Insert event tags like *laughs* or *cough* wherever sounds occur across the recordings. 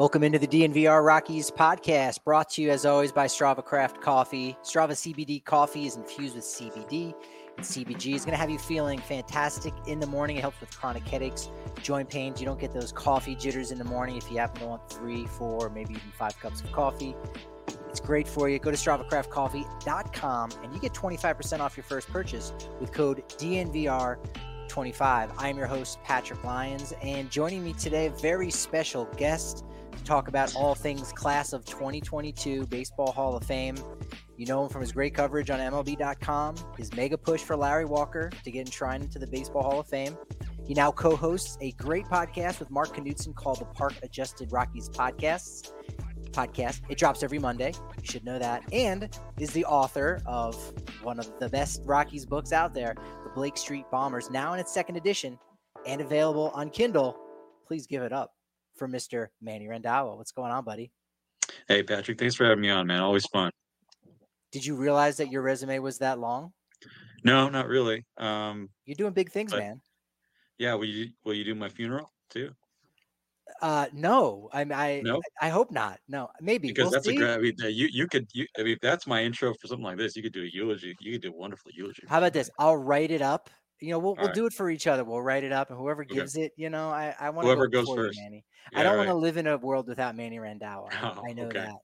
Welcome into the DNVR Rockies podcast, brought to you as always by Strava Craft Coffee. Strava CBD coffee is infused with CBD, and CBG is going to have you feeling fantastic in the morning. It helps with chronic headaches, joint pains. You don't get those coffee jitters in the morning if you happen to want three, four, maybe even five cups of coffee. It's great for you. Go to StravaCraftCoffee.com and you get 25% off your first purchase with code DNVR25. I am your host, Patrick Lyons, and joining me today, very special guest to talk about all things class of 2022 Baseball Hall of Fame. You know him from his great coverage on MLB.com, his mega push for Larry Walker to get enshrined into the Baseball Hall of Fame. He now co hosts a great podcast with Mark Knudson called the Park Adjusted Rockies Podcasts. Podcast. It drops every Monday. You should know that. And is the author of one of the best Rockies books out there, The Blake Street Bombers, now in its second edition and available on Kindle. Please give it up for Mr. Manny Randhawa. What's going on, buddy? Hey, Patrick. Thanks for having me on, man. Always fun. Did you realize that your resume was that long? No, not really. Um, You're doing big things, but- man. yeah, will you will you do my funeral too? Uh, no, I I, No? I hope not. No, maybe Because We'll that's see. a great. I mean, you you could you. I mean, if that's my intro for something like this, you could do a eulogy. You could do a wonderful eulogy. How about this? I'll write it up. You know, we'll we'll Alright. do it for each other. We'll write it up, and whoever Okay. gives it, you know, I I want Whoever go goes you, first. Manny. Yeah, I don't right. want to live in a world without Manny Randhawa. I, Oh, *laughs* I know okay. that.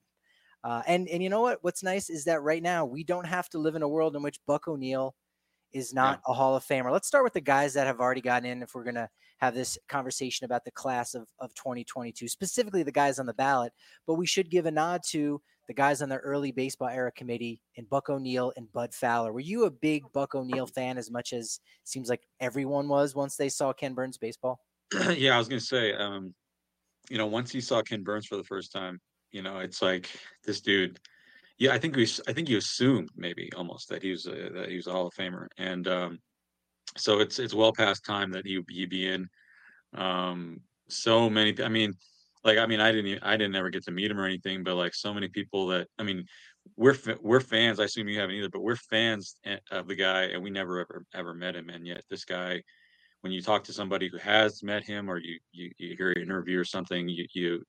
Uh, and and you know what? What's nice is that right now we don't have to live in a world in which Buck O'Neill is not a Hall of Famer. Let's start with the guys that have already gotten in. If we're gonna have this conversation about the class of of 2022, specifically the guys on the ballot, but we should give a nod to the guys on the early baseball era committee and Buck O'Neill and Bud Fowler. Were you a big Buck O'Neill *clears throat* fan as much as seems like everyone was once they saw Ken Burns baseball? *clears throat* yeah, I was gonna say, um, you know, once you saw Ken Burns for the first time, you know, it's like this dude. Yeah, I think we, I think you assumed maybe almost that he was a, that he was a Hall of Famer, and um, so it's it's well past time that he he be in. Um, so many, I mean, like I mean, I didn't I didn't ever get to meet him or anything, but like so many people that I mean, we're we're fans. I assume you haven't either, but we're fans of the guy, and we never ever ever met him, and yet this guy when you talk to somebody who has met him or you you, you hear an interview or something you, you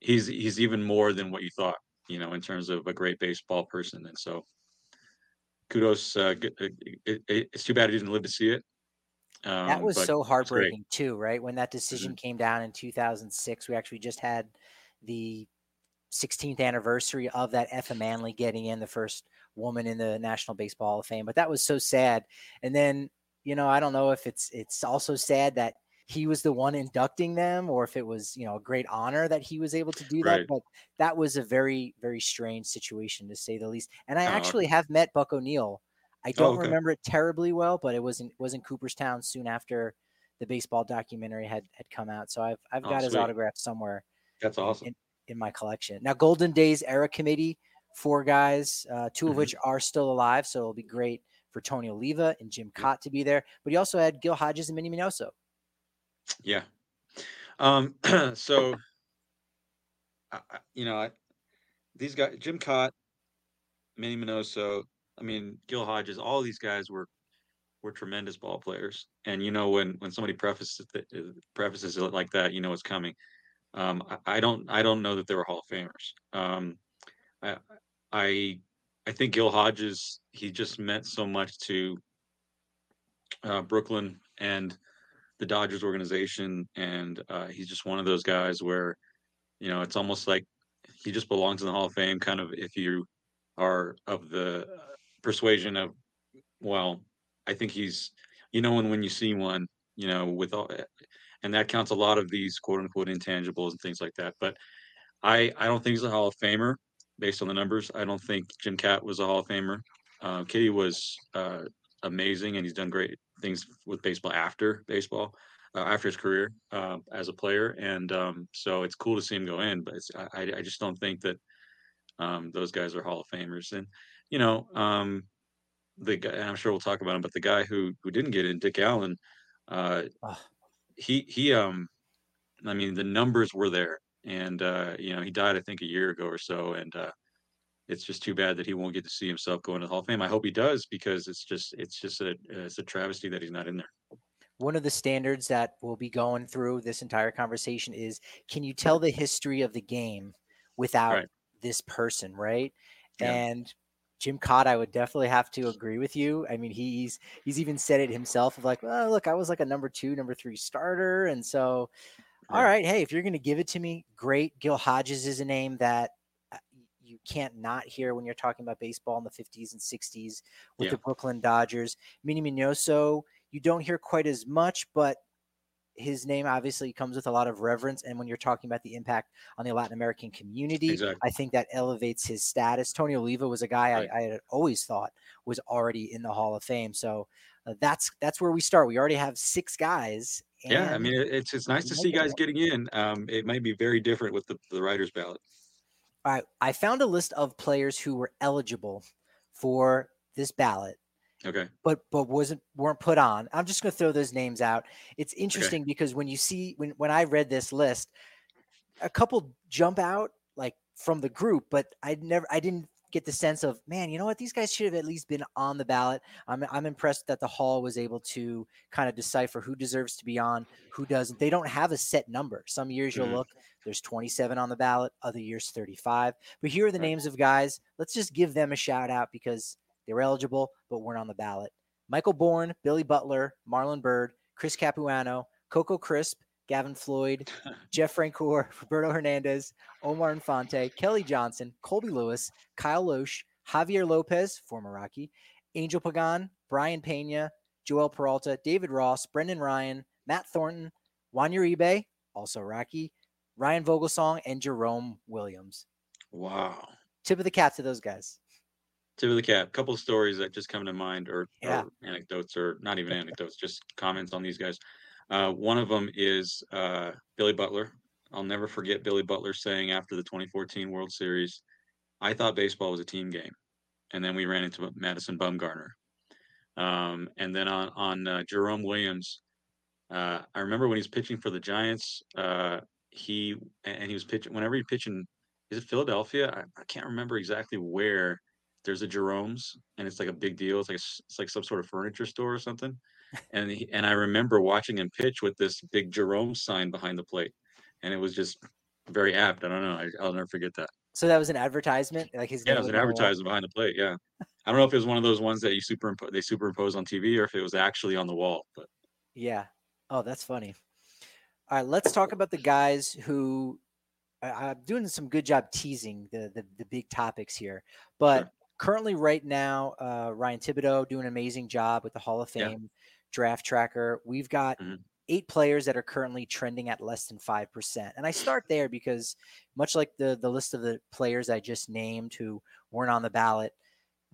he's he's even more than what you thought you know in terms of a great baseball person and so kudos uh, uh, it, it, it's too bad he didn't live to see it um, That was so heartbreaking too, right? When that decision came down in 2006, we actually just had the 16th anniversary of that Effa Manley getting in the first woman in the National Baseball Hall of Fame. But that was so sad. And then, you know, I don't know if it's it's also sad that he was the one inducting them or if it was, you know, a great honor that he was able to do that. But that was a very, very strange situation to say the least. And I Oh, okay. actually have met Buck O'Neill. I don't okay. remember it terribly well, but it was in was in Cooperstown soon after the baseball documentary had had come out. So I've I've Oh, got his autograph somewhere that's awesome in, in my collection. Now, Golden Days era committee, four guys, uh, 2 of Mhm. which are still alive. So it'll be great for Tony Oliva and Jim Kaat to be there. But he also had Gil Hodges and Minnie Minoso. yeah um *clears throat* so I, you know I, these guys jim kaat minnie minoso i mean gil hodges all these guys were were tremendous ball players and you know when when somebody prefaces it, uh, prefaces it like that you know it's coming um I, I don't i don't know that they were hall of famers um i i i think gil hodges he just meant so much to uh brooklyn and the dodgers organization. And uh he's just one of those guys where you know it's almost like he just belongs in the hall of fame kind of if you are of the persuasion of well i think he's you know and when you see one you know with all and that counts a lot of these quote unquote intangibles and things like that. But i i don't think he's a hall of famer based on the numbers i don't think jim kaat was a hall of famer uh, kitty was uh, amazing and he's done great things with baseball after baseball uh, after his career uh, as a player, and um, so it's cool to see him go in. But I, I just don't think that um, those guys are Hall of Famers. And you know, um, the guy, I'm sure we'll talk about him, but the guy who who didn't get in, Dick Allen, uh, he he um, I mean, the numbers were there, and uh, you know, he died I think a year ago or so, and uh, it's just too bad that he won't get to see himself go into the Hall of Fame. I hope he does because it's just it's just a it's a travesty that he's not in there. One of the standards that we'll be going through this entire conversation is can you tell the history of the game without right. this person, right? Yeah. And Jim Kaat, I would definitely have to agree with you. I mean, he's he's even said it himself of like, well, look, I was like a number two, number three starter, and so, yeah. all right, hey, if you're going to give it to me, great. Gil Hodges is a name that uh, you can't not hear when you're talking about baseball in the 50s and 60s with yeah. the Brooklyn Dodgers. Minnie Minoso, you don't hear quite as much, but his name obviously comes with a lot of reverence. And when you're talking about the impact on the Latin American community, exactly. I think that elevates his status. Tony Oliva was a guy right. I, I, had always thought was already in the Hall of Fame. So uh, that's that's where we start. We already have six guys. yeah, I mean it's it's nice to see guys getting in. Um, it might be very different with the the writers' ballot. All right, I found a list of players who were eligible for this ballot Okay. But but wasn't weren't put on. I'm just going to throw those names out. It's interesting okay. because when you see when when I read this list, a couple jump out like from the group, but I never I didn't get the sense of man, you know what? These guys should have at least been on the ballot. I'm I'm impressed that the hall was able to kind of decipher who deserves to be on, who doesn't. They don't have a set number. Some years you'll mm-hmm. look, there's 27 on the ballot, other years 35. But here are the names of guys. Let's just give them a shout out because they were eligible, but weren't on the ballot. Michael Bourn, Billy Butler, Marlon Byrd, Chris Capuano, Coco Crisp, Gavin Floyd, *laughs* Jeff Francoeur, Roberto Hernandez, Omar Infante, Kelly Johnson, Colby Lewis, Kyle Lohse, Javier Lopez, former Rocky, Angel Pagan, Brayan Pena, Joel Peralta, David Ross, Brendan Ryan, Matt Thornton, Juan Uribe, also Rocky, Ryan Vogelsong, and Jerome Williams. Wow. Tip of the cap to those guys tip of the cap. A couple of stories that just come to mind, or, yeah. or, anecdotes, or not even *laughs* anecdotes, just comments on these guys. Uh, one of them is uh, Billy Butler. I'll never forget Billy Butler saying after the 2014 World Series, "I thought baseball was a team game," and then we ran into Madison Bumgarner. Um, and then on on uh, Jerome Williams, uh, I remember when he's pitching for the Giants. Uh, he and he was pitching whenever he pitching. Is it Philadelphia? I, I can't remember exactly where there's a Jerome's and it's like a big deal. It's like a, it's like some sort of furniture store or something. And he, and I remember watching him pitch with this big Jerome sign behind the plate, and it was just very apt. I don't know. I, will never forget that. So that was an advertisement, like his. Yeah, it was an advertisement behind the plate. Yeah, I don't know if it was one of those ones that you superimpose they superimpose on TV or if it was actually on the wall. But yeah, oh, that's funny. All right, let's talk about the guys who I, am doing some good job teasing the, the, the big topics here, but sure currently right now uh, ryan Thibodaux doing an amazing job with the hall of fame yeah. Draft tracker we've got mm-hmm. eight players that are currently trending at less than 5% and i start there because much like the the list of the players i just named who weren't on the ballot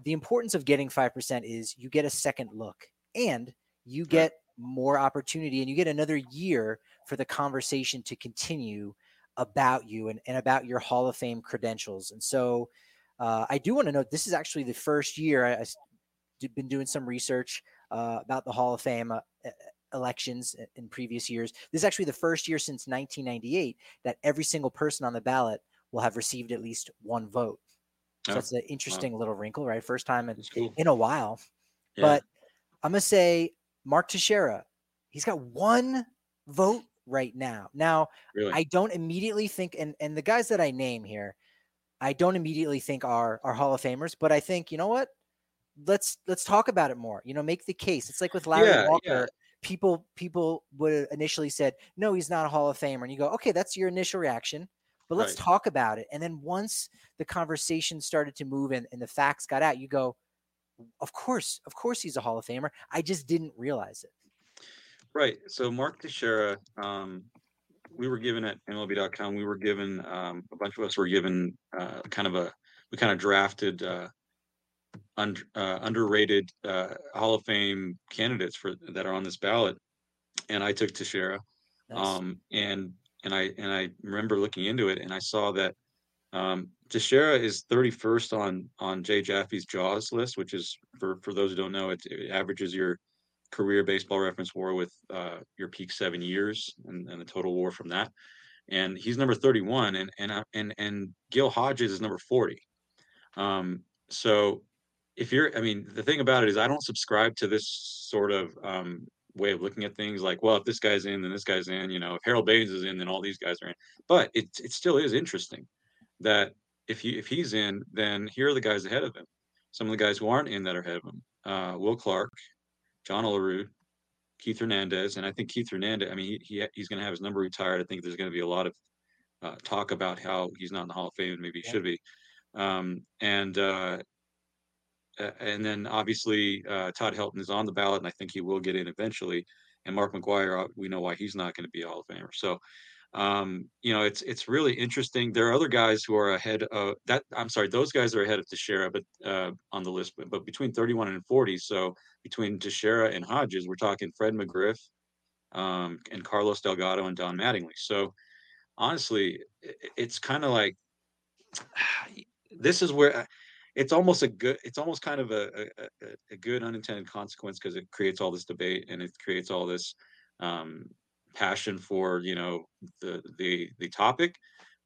the importance of getting 5% is you get a second look and you get more opportunity and you get another year for the conversation to continue about you and, and about your hall of fame credentials and so uh, I do want to note this is actually the first year I, have been doing some research uh, about the Hall of Fame uh, elections in previous years. This is actually the first year since 1998 that every single person on the ballot will have received at least one vote. So oh, that's an interesting wow. little wrinkle, right? First time in, cool. in a while. Yeah. But I'm gonna say Mark Teixeira, he's got one vote right now. Now, really? I don't immediately think, and and the guys that I name here, I don't immediately think are are Hall of Famers, but I think you know what? Let's let's talk about it more. You know, make the case. It's like with Larry yeah, Walker. Yeah. People people would initially said no, he's not a Hall of Famer, and you go, okay, that's your initial reaction, but let's right. talk about it. And then once the conversation started to move and, and the facts got out, you go, of course, of course, he's a Hall of Famer. I just didn't realize it. Right. So Mark Teixeira, um, we were given at MLB.com, we were given um, a bunch of us were given uh, kind of a we kind of drafted uh, un- uh, underrated uh, Hall of Fame candidates for that are on this ballot, and I took Teixeira. Nice. Um, and and I and I remember looking into it, and I saw that um, Teixeira is 31st on on Jay Jaffe's Jaws list, which is for for those who don't know, it, it averages your career baseball reference WAR with uh, your peak seven years and, and the total WAR from that. And he's number 31, and and uh, and and Gil Hodges is number 40. Um, so if you're, I mean, the thing about it is, I don't subscribe to this sort of um, way of looking at things. Like, well, if this guy's in, then this guy's in. You know, if Harold Baines is in, then all these guys are in. But it it still is interesting that if he if he's in, then here are the guys ahead of him. Some of the guys who aren't in that are ahead of him: uh, Will Clark, John Olerud, Keith Hernandez, and I think Keith Hernandez. I mean, he, he he's going to have his number retired. I think there's going to be a lot of uh, talk about how he's not in the Hall of Fame, and maybe he Yeah. should be. Um, and uh, uh, and then obviously uh, Todd Helton is on the ballot, and I think he will get in eventually. And Mark McGwire, uh, we know why he's not going to be a Hall of Famer. So, um, you know, it's it's really interesting. There are other guys who are ahead of that. I'm sorry, those guys are ahead of Teixeira, but uh, on the list, but, but between 31 and 40. So between Teixeira and Hodges, we're talking Fred McGriff, um, and Carlos Delgado and Don Mattingly. So honestly, it's kind of like *sighs* this is where it's almost a good it's almost kind of a a, a- good unintended consequence because it creates all this debate and it creates all this um passion for you know the the the topic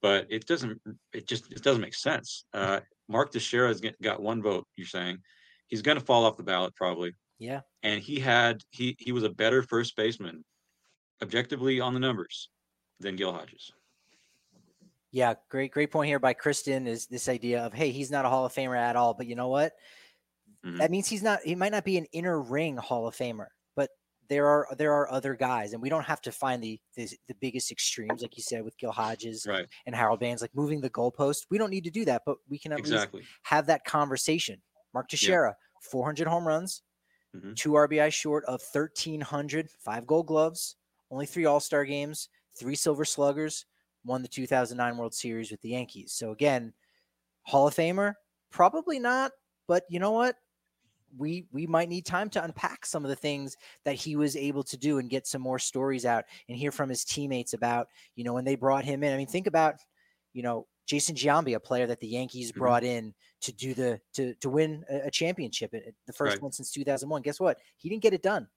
but it doesn't it just it doesn't make sense. Uh mark Teixeira has got one vote you're saying. He's going to fall off the ballot probably. Yeah. and he had he he was a better first baseman objectively on the numbers than Gil Hodges Yeah, great, great point here by Kristen is this idea of hey, he's not a Hall of Famer at all, but you know what? Mhm. That means he's not. He might not be an inner ring Hall of Famer, but there are there are other guys, and we don't have to find the the, the biggest extremes, like you said with Gil Hodges right and Harold Baines, like moving the goalpost. We don't need to do that, but we can at least have that conversation. Mark Teixeira, 400 home runs, Mhm. two RBI short of 1,300, five gold gloves, only three All Star games, three Silver Sluggers, won the 2009 World Series with the Yankees. So, again, Hall of Famer? Probably not, but you know what? We, we might need time to unpack some of the things that he was able to do and get some more stories out and hear from his teammates about, you know, when they brought him in. I mean, think about, you know, Jason Giambi, a player that the Yankees Mhm. brought in to do the to to win a, a championship, uh, the first Right. one since 2001. Guess what? He didn't get it done.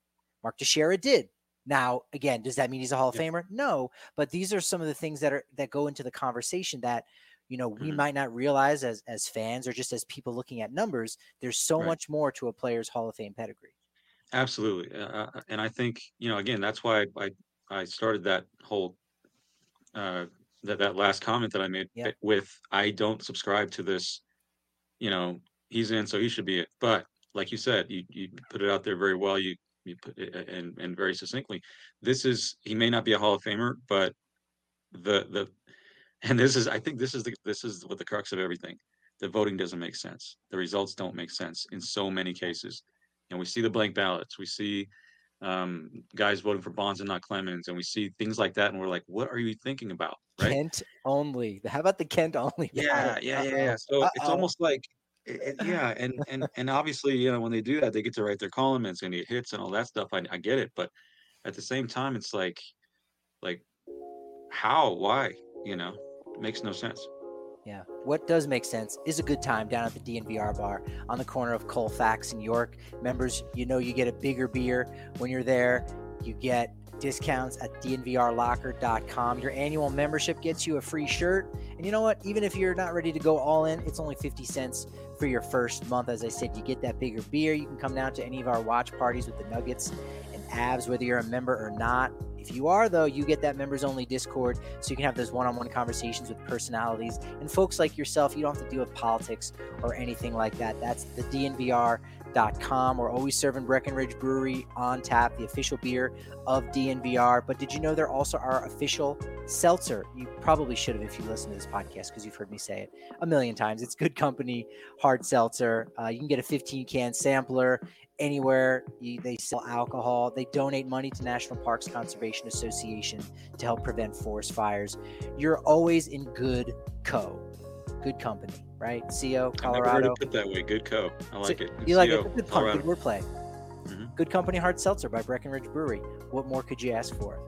Mark Teixeira did. Now, again, does that mean he's a Hall of Yeah. Famer? No, but these are some of the things that are that go into the conversation that you know we Mhm. might not realize as as fans or just as people looking at numbers. There's so Right. much more to a player's Hall of Fame pedigree. Absolutely, uh, uh, and I think you know again that's why I I started that whole uh, that that last comment that I made Yeah. with I don't subscribe to this. You know, he's in, so he should be it. But like you said, you you put it out there very well. You you put it and and very succinctly. This is he may not be a Hall of Famer, but the the and this is I think this is the this is what the crux of everything. The voting doesn't make sense. The results don't make sense in so many cases. And we see the blank ballots. We see um, guys voting for Bonds and not Clemens, and we see things like that, and we're like, "What are you thinking about?" Right? Kent only. How about the Kent only? Yeah, yeah, yeah, yeah. So it's Uh-oh. almost like, it- yeah, and and and obviously, you know, when they do that, they get to write their column and you hits and all that stuff. I, I get it, but at the same time, it's like, like, how, why, you know, it makes no sense. Yeah. What does make sense is a good time down at the DNVR bar on the corner of Colfax and York. Members, you know you get a bigger beer when you're there. You get discounts at dnvrlocker.com. Your annual membership gets you a free shirt. And you know what? Even if you're not ready to go all in, it's only 50 cents for your first month. As I said, you get that bigger beer. You can come down to any of our watch parties with the Nuggets and Avs, whether you're a member or not. If you are, though, you get that members only Discord so you can have those one on one conversations with personalities and folks like yourself. You don't have to deal with politics or anything like that. That's the We're always serving Breckenridge Brewery on tap, the official beer of DNVR. But did you know they're also our official seltzer? You probably should have if you listen to this podcast because you've heard me say it a million times. It's good company, hard seltzer. Uh, you can get a 15 can sampler anywhere you, they sell alcohol. They donate money to National Parks Conservation Association to help prevent forest fires. You're always in good co, good company, right? CO, never Colorado. it put that way. Good co. I like it. You like CO, it? It's good pun, good wordplay. Mhm. Good Company Hard Seltzer by Breckenridge Brewery. What more could you ask for?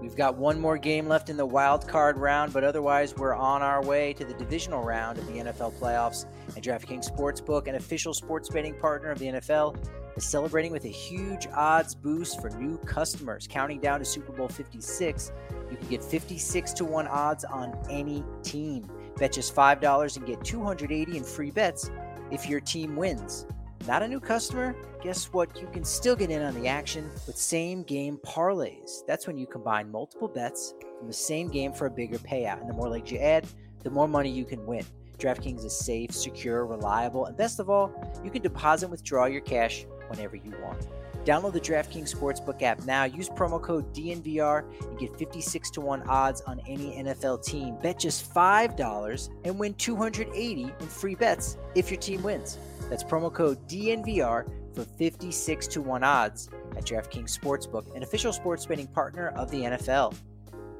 We've got one more game left in the wild card round, but otherwise, we're on our way to the divisional round of the NFL playoffs. And DraftKings Sportsbook, an official sports betting partner of the NFL, is celebrating with a huge odds boost for new customers. Counting down to Super Bowl 56, you can get 56 to 1 odds on any team. Bet just $5 and get 280 in free bets if your team wins. Not a new customer? Guess what? You can still get in on the action with same game parlays. That's when you combine multiple bets from the same game for a bigger payout. And the more legs you add, the more money you can win. DraftKings is safe, secure, reliable, and best of all, you can deposit and withdraw your cash whenever you want. Download the DraftKings Sportsbook app now. Use promo code DNVR and get 56 to 1 odds on any NFL team. Bet just $5 and win 280 in free bets if your team wins. That's promo code DNVR for 56 to 1 odds at DraftKings Sportsbook, an official sports betting partner of the NFL.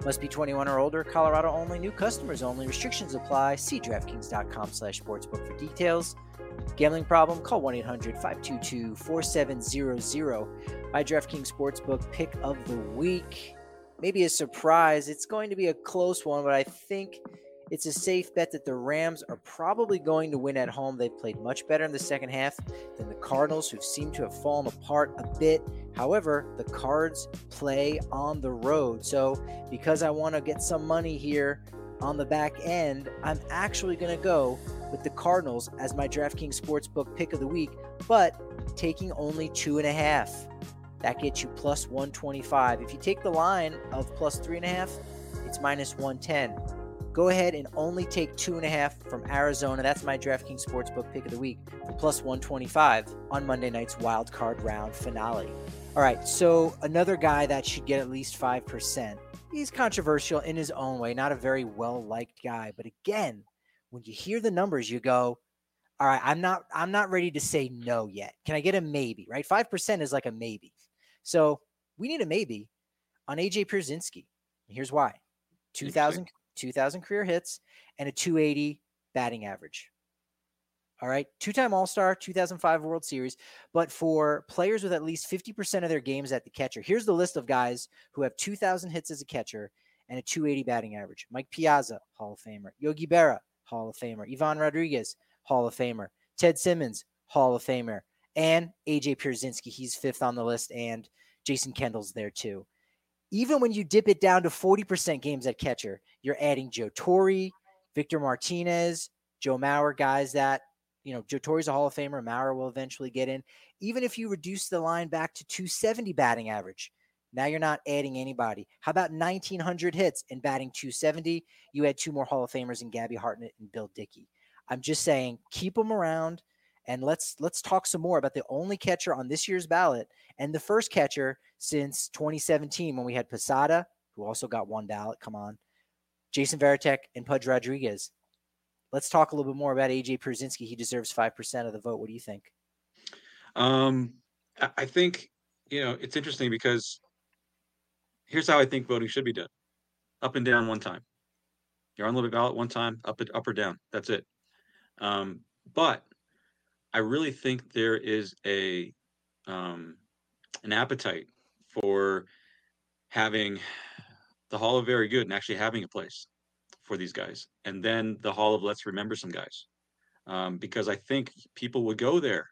Must be 21 or older, Colorado only, new customers only, restrictions apply. See DraftKings.com slash sportsbook for details. Gambling problem? Call 1 800 522 4700. My DraftKings Sportsbook pick of the week. Maybe a surprise. It's going to be a close one, but I think it's a safe bet that the Rams are probably going to win at home. They've played much better in the second half than the Cardinals, who seem to have fallen apart a bit. However, the Cards play on the road. So, because I want to get some money here on the back end, I'm actually going to go with the Cardinals as my DraftKings Sportsbook pick of the week, but taking only two and a half. That gets you plus 125. If you take the line of plus three and a half, it's minus 110. Go ahead and only take two and a half from Arizona. That's my DraftKings Sportsbook pick of the week for plus 125 on Monday night's wild card round finale. All right, so another guy that should get at least 5%. He's controversial in his own way, not a very well liked guy. But again, when you hear the numbers, you go, all right, I'm not I'm not ready to say no yet. Can I get a maybe? Right? 5% is like a maybe. So we need a maybe on AJ Pierzynski. Here's why. 2000 2000 career hits and a 280 batting average. All right, two-time All-Star, 2005 World Series, but for players with at least 50% of their games at the catcher. Here's the list of guys who have 2000 hits as a catcher and a 280 batting average. Mike Piazza, Hall of Famer. Yogi Berra, Hall of Famer. Ivan Rodriguez, Hall of Famer. Ted Simmons, Hall of Famer. And AJ Pierzynski, he's fifth on the list, and Jason Kendall's there too. Even when you dip it down to 40% games at catcher, you're adding Joe Torre, Victor Martinez, Joe Mauer, guys that, you know, Joe Torre's a Hall of Famer. Mauer will eventually get in. Even if you reduce the line back to 270 batting average, now you're not adding anybody. How about 1,900 hits and batting 270? You add two more Hall of Famers in Gabby Hartnett and Bill Dickey. I'm just saying, keep them around, and let's let's talk some more about the only catcher on this year's ballot and the first catcher since 2017 when we had Posada, who also got one ballot. Come on, Jason Varitek and Pudge Rodriguez. Let's talk a little bit more about AJ Pierzynski. He deserves five percent of the vote. What do you think? Um, I think you know it's interesting because here's how I think voting should be done: up and down one time. You're on the ballot one time, up up or down. That's it. Um, but I really think there is a um, an appetite for having the Hall of Very Good and actually having a place for these guys, and then the Hall of Let's Remember some guys, um, because I think people would go there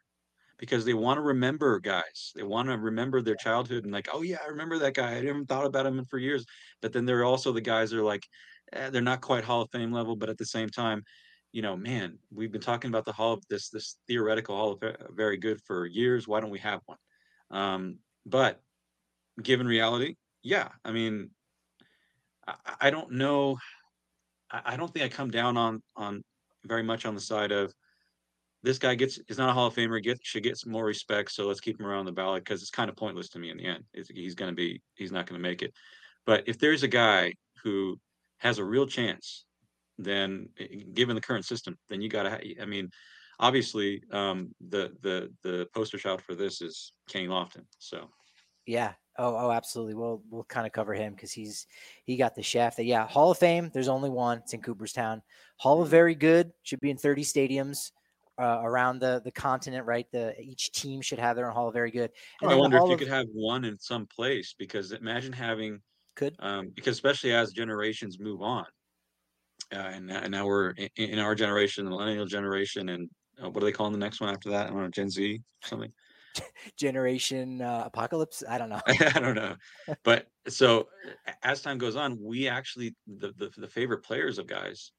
because they want to remember guys. They want to remember their childhood and like, oh yeah, I remember that guy. I didn't thought about him for years. But then there are also the guys that are like, eh, they're not quite Hall of Fame level, but at the same time, you know, man, we've been talking about the Hall of this this theoretical Hall of Very Good for years. Why don't we have one? Um, but given reality, yeah, I mean, I, I don't know. I, I don't think I come down on on very much on the side of this guy gets is not a Hall of Famer. Get should get some more respect. So let's keep him around the ballot because it's kind of pointless to me in the end. It's, he's going to be he's not going to make it. But if there's a guy who has a real chance, then eh, given the current system, then you got to. I mean, obviously, um, the the the poster child for this is Kenny Lofton. So. Yeah. Oh, oh, absolutely. We'll we'll kind of cover him because he's he got the shaft. That yeah, Hall of Fame. There's only one. It's in Cooperstown. Hall of mm-hmm. Very Good should be in 30 stadiums uh, around the the continent, right? The each team should have their own Hall of Very Good. Oh, I wonder if you of, could have one in some place because imagine having could um, because especially as generations move on, uh, and, and now we're in, in, our generation, the millennial generation, and uh, what do they call the next one after that? I don't know, Gen Z something. *laughs* Generation uh, apocalypse. I don't know. *laughs* I don't know, but so as time goes on, we actually the the, the favorite players of guys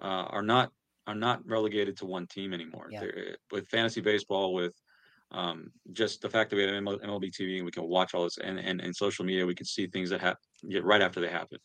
uh, are not are not relegated to one team anymore. Yeah. With fantasy baseball, with um, just the fact that we have MLB TV and we can watch all this, and and, and social media, we can see things that happen right after they happen.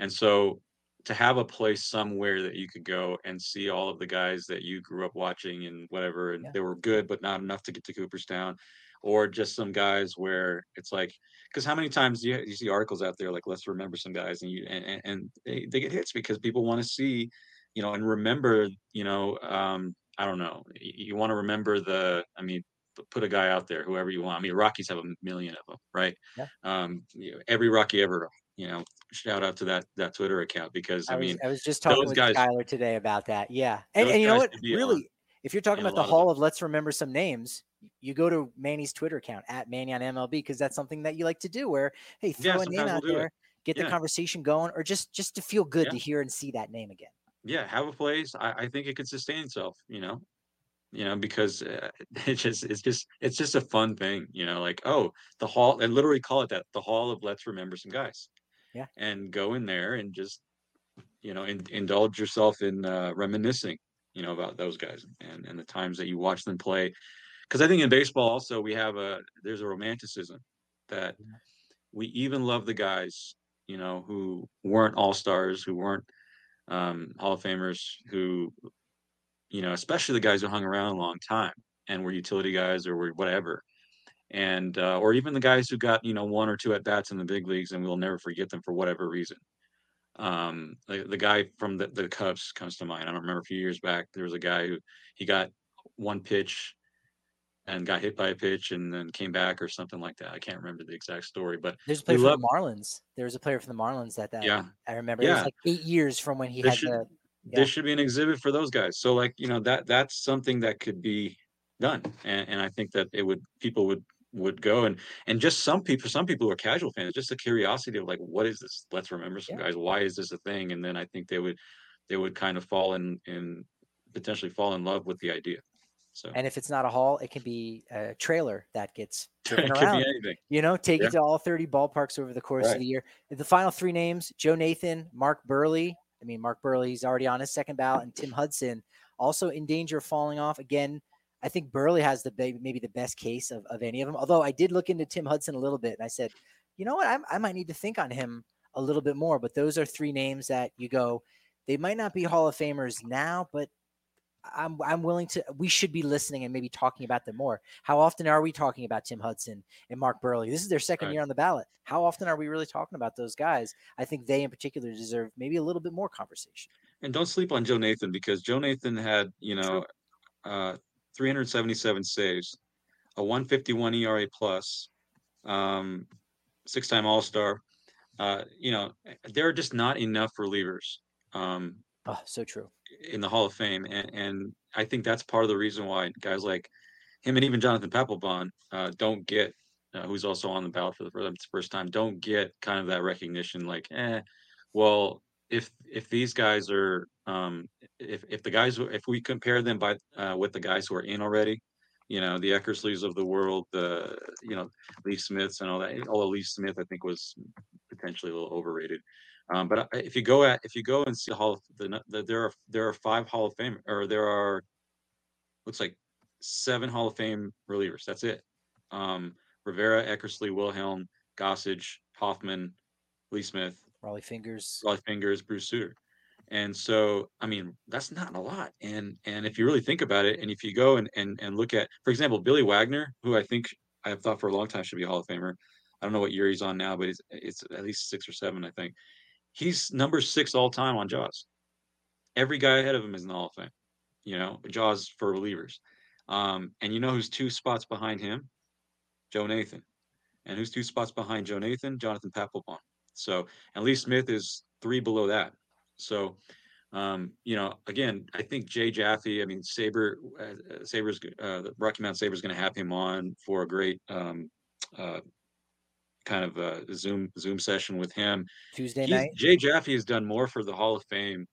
And so to have a place somewhere that you could go and see all of the guys that you grew up watching and whatever, and yeah. they were good, but not enough to get to Cooperstown, or just some guys where it's like, because how many times do you, you see articles out there like, let's remember some guys, and you and, and they, they get hits because people want to see you know, and remember, you know, um, I don't know, you, you want to remember the, I mean, put a guy out there, whoever you want. I mean, Rockies have a million of them, right? Yeah. Um, you know, every Rocky ever, you know, shout out to that that Twitter account because I, I mean, I was just talking with guys, Skyler today about that. Yeah, and, and you know what? Really, if you're talking about the Hall of, of Let's Remember Some Names, you go to Manny's Twitter account at Manny on MLB because that's something that you like to do. Where hey, throw yeah, a name out we'll there, it. get yeah. the conversation going, or just just to feel good yeah. to hear and see that name again yeah, have a place. I, I think it could sustain itself. You know, you know because uh, *laughs* it's just it's just it's just a fun thing. You know, like oh the hall. and literally call it that the hall of let's remember some guys. Yeah, and go in there and just you know in, indulge yourself in uh, reminiscing. You know about those guys and and the times that you watch them play. Because I think in baseball also we have a there's a romanticism that we even love the guys you know who weren't all stars who weren't um, Hall of Famers who, you know, especially the guys who hung around a long time and were utility guys or were whatever, and uh, or even the guys who got you know one or two at bats in the big leagues and we'll never forget them for whatever reason. Um, the, the guy from the, the Cubs comes to mind. I don't remember a few years back there was a guy who he got one pitch and got hit by a pitch and then came back or something like that. I can't remember the exact story, but there's a player for the Marlins. There was a player from the Marlins that that yeah I remember. Yeah. It was like eight years from when he this had should, the. Yeah. This should be an exhibit for those guys. So like you know that that's something that could be done, and, and I think that it would people would would go and and just some people some people who are casual fans just a curiosity of like what is this let's remember some yeah. guys why is this a thing and then i think they would they would kind of fall in in potentially fall in love with the idea so, and if it's not a hall, it can be a trailer that gets *laughs* driven around. You know, take yeah. it to all 30 ballparks over the course right. of the year. The final three names: Joe Nathan, Mark Buehrle I mean, Mark Buehrle, he's already on his second ballot, and Tim Hudson also in danger of falling off again. I think Buehrle has the maybe the best case of, of any of them. Although I did look into Tim Hudson a little bit, and I said, you know what, I, I might need to think on him a little bit more. But those are three names that you go. They might not be Hall of Famers now, but I'm I'm willing to. We should be listening and maybe talking about them more. How often are we talking about Tim Hudson and Mark Buehrle? This is their second right. year on the ballot. How often are we really talking about those guys? I think they in particular deserve maybe a little bit more conversation. And don't sleep on Joe Nathan because Joe Nathan had you know uh, 377 saves, a 151 ERA plus, um, six-time All Star. Uh, you know, there are just not enough relievers. Um, oh, so true in the Hall of Fame, and, and I think that's part of the reason why guys like him and even Jonathan Papelbon uh, don't get, uh, who's also on the ballot for the, for the first time, don't get kind of that recognition. Like, eh, well, if if these guys are, um, if if the guys, if we compare them by uh, with the guys who are in already, you know, the Eckersleys of the world, the you know, Lee Smiths and all that. Although Lee Smith, I think, was potentially a little overrated. Um, but if you go at if you go and see Hall of the, the there are there are five Hall of Fame or there are looks like seven Hall of Fame relievers. That's it. Um, Rivera, Eckersley, Wilhelm, Gossage, Hoffman, Lee Smith, Rollie Fingers, Rollie Fingers, Bruce Sutter. And so, I mean, that's not a lot. And and if you really think about it, and if you go and and, and look at, for example, Billy Wagner, who I think I have thought for a long time should be a Hall of Famer. I don't know what year he's on now, but it's, it's at least six or seven, I think. He's number six all time on Jaws. Every guy ahead of him is in the Hall of Fame. You know, Jaws for relievers. Um, and you know who's two spots behind him? Joe Nathan. And who's two spots behind Joe Nathan? Jonathan Papelbon. So, and Lee Smith is three below that. So, Um, you know, again, I think Jay Jaffe. I mean, SABR, uh, SABRs, uh, the Rocky Mountain SABR is going to have him on for a great um, uh, kind of a Zoom Zoom session with him. Tuesday He's, night. Jay Jaffe has done more for the Hall of Fame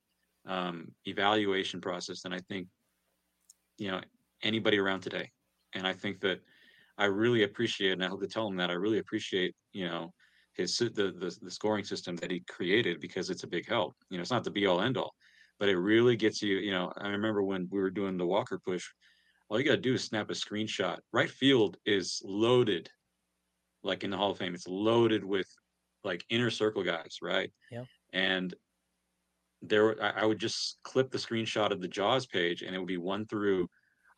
um, evaluation process than I think you know anybody around today. And I think that I really appreciate, and I hope to tell him that I really appreciate, you know, his the, the the scoring system that he created because it's a big help. You know, it's not the be all end all, but it really gets you. You know, I remember when we were doing the Walker push, all you got to do is snap a screenshot. Right field is loaded, like in the Hall of Fame, it's loaded with like inner circle guys, right? Yeah. And there, I, I would just clip the screenshot of the Jaws page, and it would be one through.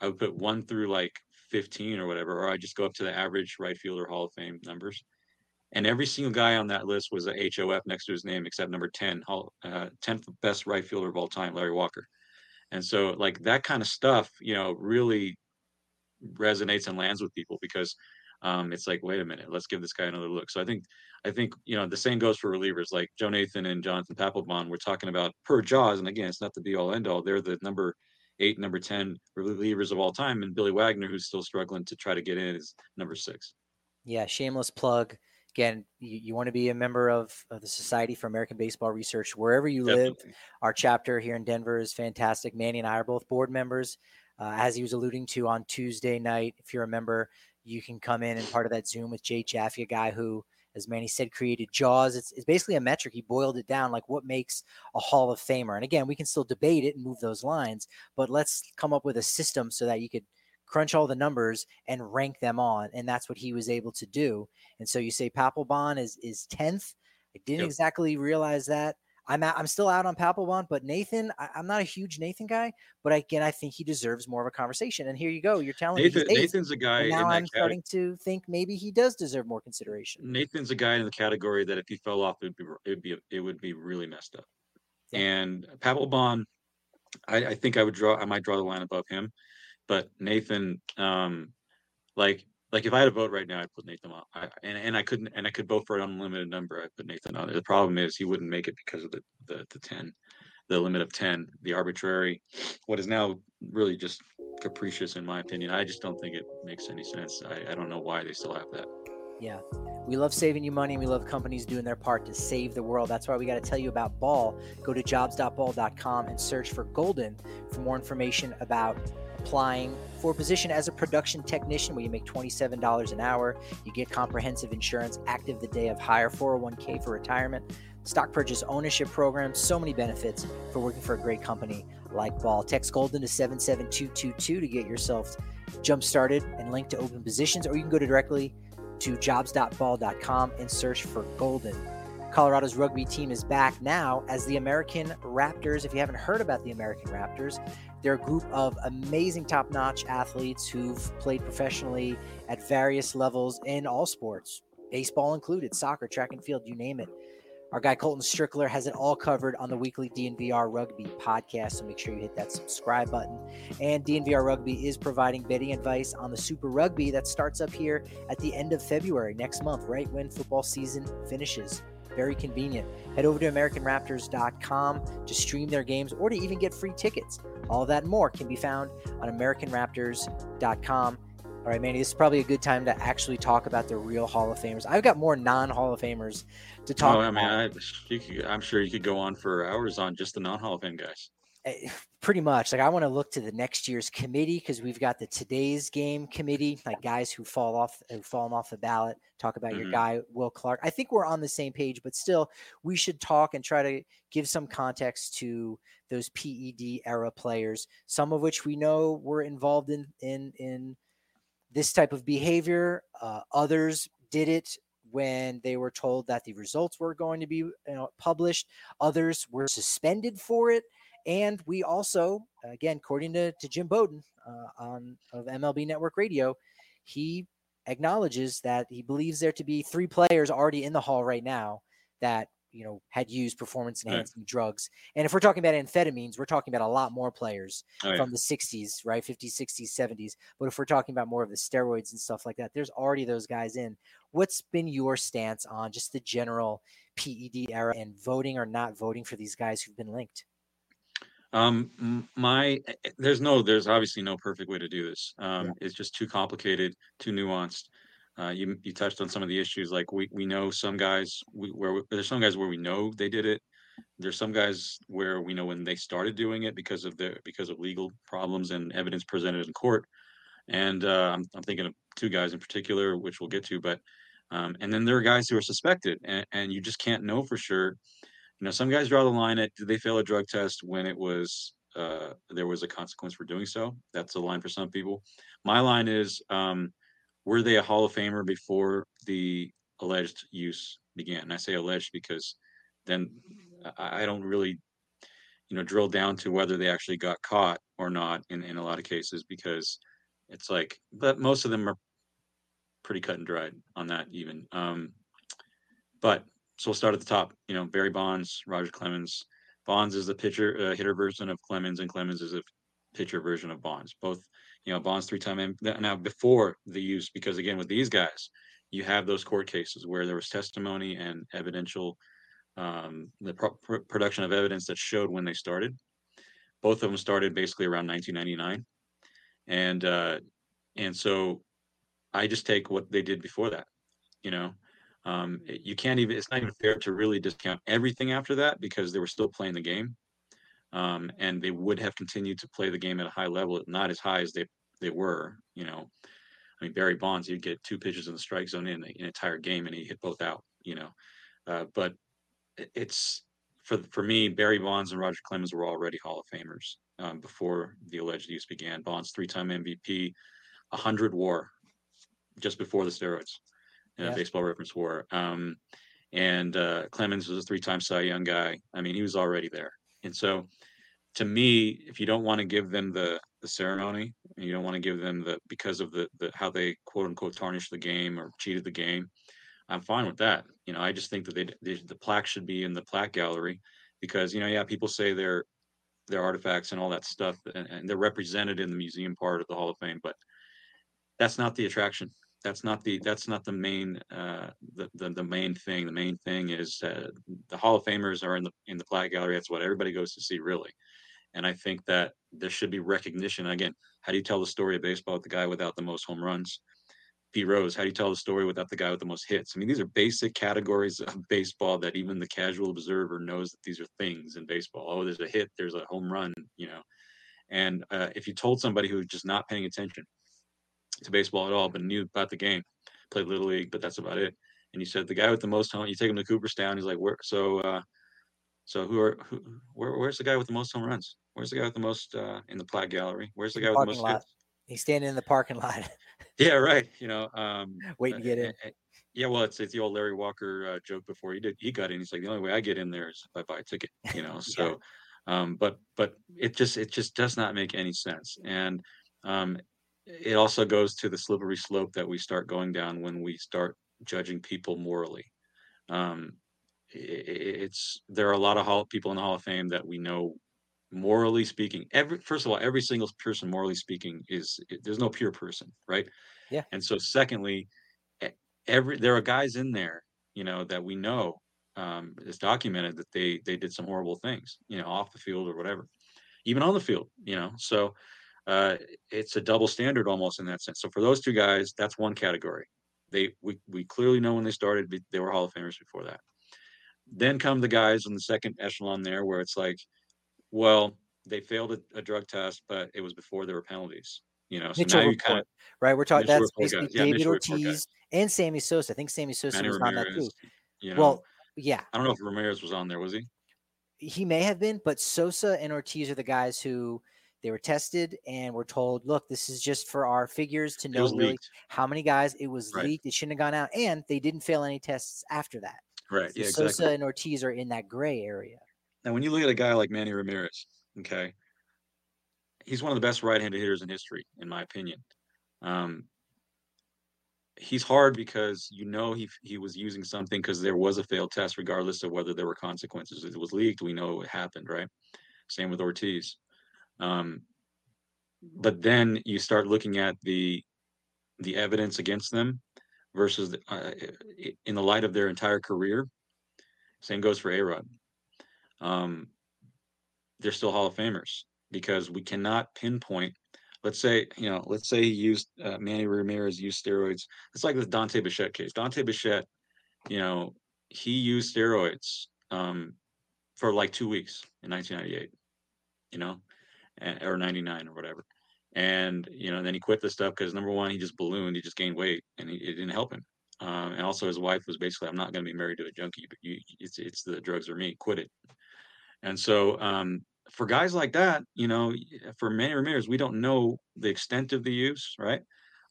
I would put one through like 15 or whatever, or I just go up to the average right fielder Hall of Fame numbers. And every single guy on that list was a HOF next to his name, except number 10, uh, 10th best right fielder of all time, Larry Walker. And so, like that kind of stuff, you know, really resonates and lands with people because um, it's like, wait a minute, let's give this guy another look. So I think, I think you know, the same goes for relievers like Joe Nathan and Jonathan Papelbon. We're talking about per Jaws, and again, it's not the be all end all. They're the number eight, number 10 relievers of all time. And Billy Wagner, who's still struggling to try to get in, is number six. Yeah, shameless plug. Again, you, you want to be a member of, of, the Society for American Baseball Research wherever you live. Our chapter here in Denver is fantastic. Manny and I are both board members. Uh, as he was alluding to on Tuesday night, if you're a member, you can come in and part of that Zoom with Jay Jaffe, a guy who as Manny said, created Jaws. It's, it's basically a metric. He boiled it down like what makes a Hall of Famer. And again, we can still debate it and move those lines, but let's come up with a system so that you could crunch all the numbers and rank them on. And that's what he was able to do. And so you say Papelbon is is 10th. I didn't yep. exactly realize that. I'm I'm still out on Papelbon, but Nathan, I, am not a huge Nathan guy, but again, I think he deserves more of a conversation. And here you go, you're telling Nathan, me Nathan's a guy. now I'm starting to think maybe he does deserve more consideration. Nathan's a guy in the category that if he fell off, it would be it would be it would be really messed up. Yeah. And Papelbon, I, I think I would draw. I might draw the line above him, but Nathan, um, like like if I had a vote right now, I'd put Nathan on. I, and and I couldn't and I could vote for an unlimited number. I put Nathan on. The problem is he wouldn't make it because of the the, the ten, the limit of ten, the arbitrary, what is now really just capricious in my opinion. I just don't think it makes any sense. I, I don't know why they still have that. Yeah. We love saving you money. And we love companies doing their part to save the world. That's why we got to tell you about Ball. Go to jobs.ball.com and search for Golden for more information about applying for a position as a production technician where you make $27 an hour. You get comprehensive insurance, active the day of hire, 401k for retirement, stock purchase ownership program, so many benefits for working for a great company like Ball. Text Golden to 77222 to get yourself jump started and link to open positions, or you can go directly to jobs.ball.com and search for Golden. Colorado's rugby team is back now as the American Raptors. If you haven't heard about the American Raptors, they're a group of amazing top notch athletes who've played professionally at various levels in all sports, baseball included, soccer, track and field, you name it. Our guy Colton Strickler has it all covered on the weekly DNVR Rugby podcast. So make sure you hit that subscribe button. And DNVR Rugby is providing betting advice on the Super Rugby that starts up here at the end of February next month, right when football season finishes. Very convenient. Head over to AmericanRaptors.com to stream their games or to even get free tickets. All that and more can be found on AmericanRaptors.com. All right, Manny, this is probably a good time to actually talk about the real Hall of Famers. I've got more non Hall of Famers to talk oh, I mean, I, could, I'm sure you could go on for hours on just the non Hall of Fame guys. Eh, Pretty much like i want to look to the next year's committee because we've got the today's game committee like guys who fall off who've fallen off the ballot talk about mm-hmm. your guy will clark i think we're on the same page but still we should talk and try to give some context to those ped era players some of which we know were involved in in in this type of behavior uh, others did it when they were told that the results were going to be you know, published others were suspended for it and we also, again, according to, to Jim Bowden uh, on of MLB Network Radio, he acknowledges that he believes there to be three players already in the hall right now that you know had used performance enhancing right. drugs. And if we're talking about amphetamines we're talking about a lot more players oh, yeah. from the 60s right? 50s 60s 70s but if we're talking about more of the steroids and stuff like that there's already those guys in. What's been your stance on just the general ped era and voting or not voting for these guys who've been linked Um, my eh, eh, there's no there's obviously no perfect way to do this. Um, yeah. It's just too complicated, too nuanced. Uh, you you touched on some of the issues. Like we we know some guys we, where there's some guys where we know they did it. There's some guys where we know when they started doing it because of the because of legal problems and evidence presented in court. And uh, I'm I'm thinking of two guys in particular, which we'll get to. But um, and then there are guys who are suspected, and, and you just can't know for sure you know, some guys draw the line at did they fail a drug test when it was uh, there was a consequence for doing so. That's a line for some people. My line is um, were they a Hall of Famer before the alleged use began? And I say alleged because then I, I don't really, you know, drill down to whether they actually got caught or not in, in a lot of cases because it's like, but most of them are pretty cut and dried on that even. Um, but so we'll start at the top. You know, Barry Bonds, Roger Clemens. Bonds is the pitcher uh, hitter version of Clemens, and Clemens is a pitcher version of Bonds. Both, you know, Bonds three time now before the use, because again with these guys, you have those court cases where there was testimony and evidential, um, the pro- production of evidence that showed when they started. Both of them started basically around 1999, and uh, and so I just take what they did before that, you know. Um, you can't even, it's not even fair to really discount everything after that because they were still playing the game. Um, and they would have continued to play the game at a high level, not as high as they, they were, you know. I mean, Barry Bonds, he'd get two pitches in the strike zone in an entire game and he hit both out, you know. Uh, but it's for for me, Barry Bonds and Roger Clemens were already Hall of Famers um, before the alleged use began. Bonds, three-time MVP, 100 WAR just before the steroids yeah. baseball reference war. Um, and uh, Clemens was a three-time Cy Young guy. I mean, he was already there. And so, to me, if you don't want to give them the the ceremony, and you don't want to give them the because of the the how they quote unquote tarnished the game or cheated the game, I'm fine with that. You know, I just think that they, they the plaque should be in the plaque gallery because you know, yeah, people say they're their artifacts and all that stuff, and, and, they're represented in the museum part of the Hall of Fame, but that's not the attraction that's not the that's not the main uh, the, the, the main thing. The main thing is uh, the Hall of Famers are in the in the plaque gallery. That's what everybody goes to see, really. And I think that there should be recognition. Again, how do you tell the story of baseball with the guy without the most home runs? Pete Rose, how do you tell the story without the guy with the most hits? I mean, these are basic categories of *laughs* baseball that even the casual observer knows that these are things in baseball. Oh, there's a hit, there's a home run, you know. And uh, if you told somebody who's just not paying attention, to baseball at all, but knew about the game. Played little league, but that's about it. And you said the guy with the most home. You take him to Cooperstown. He's like, where? So, uh, so who are who? Where, where's the guy with the most home runs? Where's the guy with the most uh, in the plaque gallery? Where's the guy with the most lot. hits? He's standing in the parking lot. *laughs* yeah, right. You know, um, waiting to get in. Yeah, well, it's, it's the old Larry Walker uh, joke before he did. He got in. He's like, the only way I get in there is if I buy a ticket. You know, *laughs* so. yeah. um, but but it just it just does not make any sense. And um, it also goes to the slippery slope that we start going down when we start judging people morally. Um, it's there are a lot of hall, people in the Hall of Fame that we know morally speaking every first of all every single person morally speaking is there's no pure person right? Yeah. And so secondly every there are guys in there you know that we know um it's documented that they they did some horrible things you know off the field or whatever even on the field you know? So uh, it's a double standard almost in that sense. So for those two guys, that's one category. They we we clearly know when they started they were Hall of Famers before that. Then come the guys in the second echelon there, where it's like, well, they failed a, a drug test, but it was before there were penalties. You know, so Mitchell now you kind of right. We're talking that's basically David Ortiz and Sammy Sosa. I think Sammy Sosa Manny was Ramirez, on that too. You know, well, yeah. I don't know if Ramirez was on there. Was he? He may have been, but Sosa and Ortiz are the guys who they were tested and were told, look, this is just for our figures to know really how many guys it was right. leaked. It shouldn't have gone out. And they didn't fail any tests after that. Right. So yeah, Sosa exactly. and Ortiz are in that gray area. Now, when you look at a guy like Manny Ramirez, okay, he's one of the best right-handed hitters in history, in my opinion. Um, he's hard because you know he he was using something because there was a failed test, regardless of whether there were consequences. It was leaked. We know it happened, right? Same with Ortiz. Um, but then you start looking at the the evidence against them versus the, uh, in the light of their entire career. Same goes for Arod. Um, they're still Hall of Famers because we cannot pinpoint. Let's say, you know, let's say he used uh, Manny Ramirez used steroids. It's like the Dante Bichette case. Dante Bichette, you know, he used steroids um, for like two weeks in 1998, you know, or 99 or whatever. And, you know, then he quit the stuff because number one, he just ballooned, he just gained weight and he, it didn't help him. Um, and also his wife was basically, I'm not going to be married to a junkie, but you, it's, it's the drugs or me, quit it. And so, um, for guys like that, you know, for Manny Ramirez, we don't know the extent of the use, right?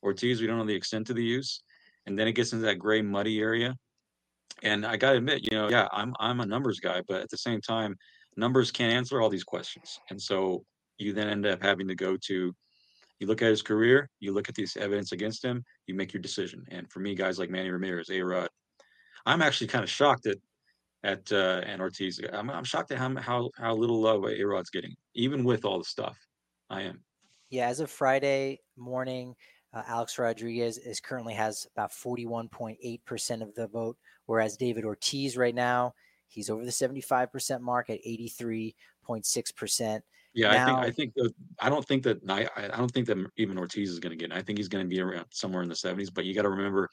Ortiz, we don't know the extent of the use. And then it gets into that gray, muddy area. And I got to admit, you know, yeah, I'm I'm a numbers guy, but at the same time, numbers can't answer all these questions. And so you then end up having to go to you look at his career, you look at this evidence against him, you make your decision. And for me, guys like Manny Ramirez, A Rod, I'm actually kind of shocked at at uh, and Ortiz. I'm, I'm shocked at how how how little love A Rod's getting, even with all the stuff. I am. Yeah, as of Friday morning, uh, Alex Rodriguez is currently has about 41.8% of the vote, whereas David Ortiz right now he's over the 75% mark at 83.6%. Yeah, I think I think that I don't think that I I don't think that even Ortiz is going to get. It. I think he's going to be around somewhere in the 70s. But you got to remember,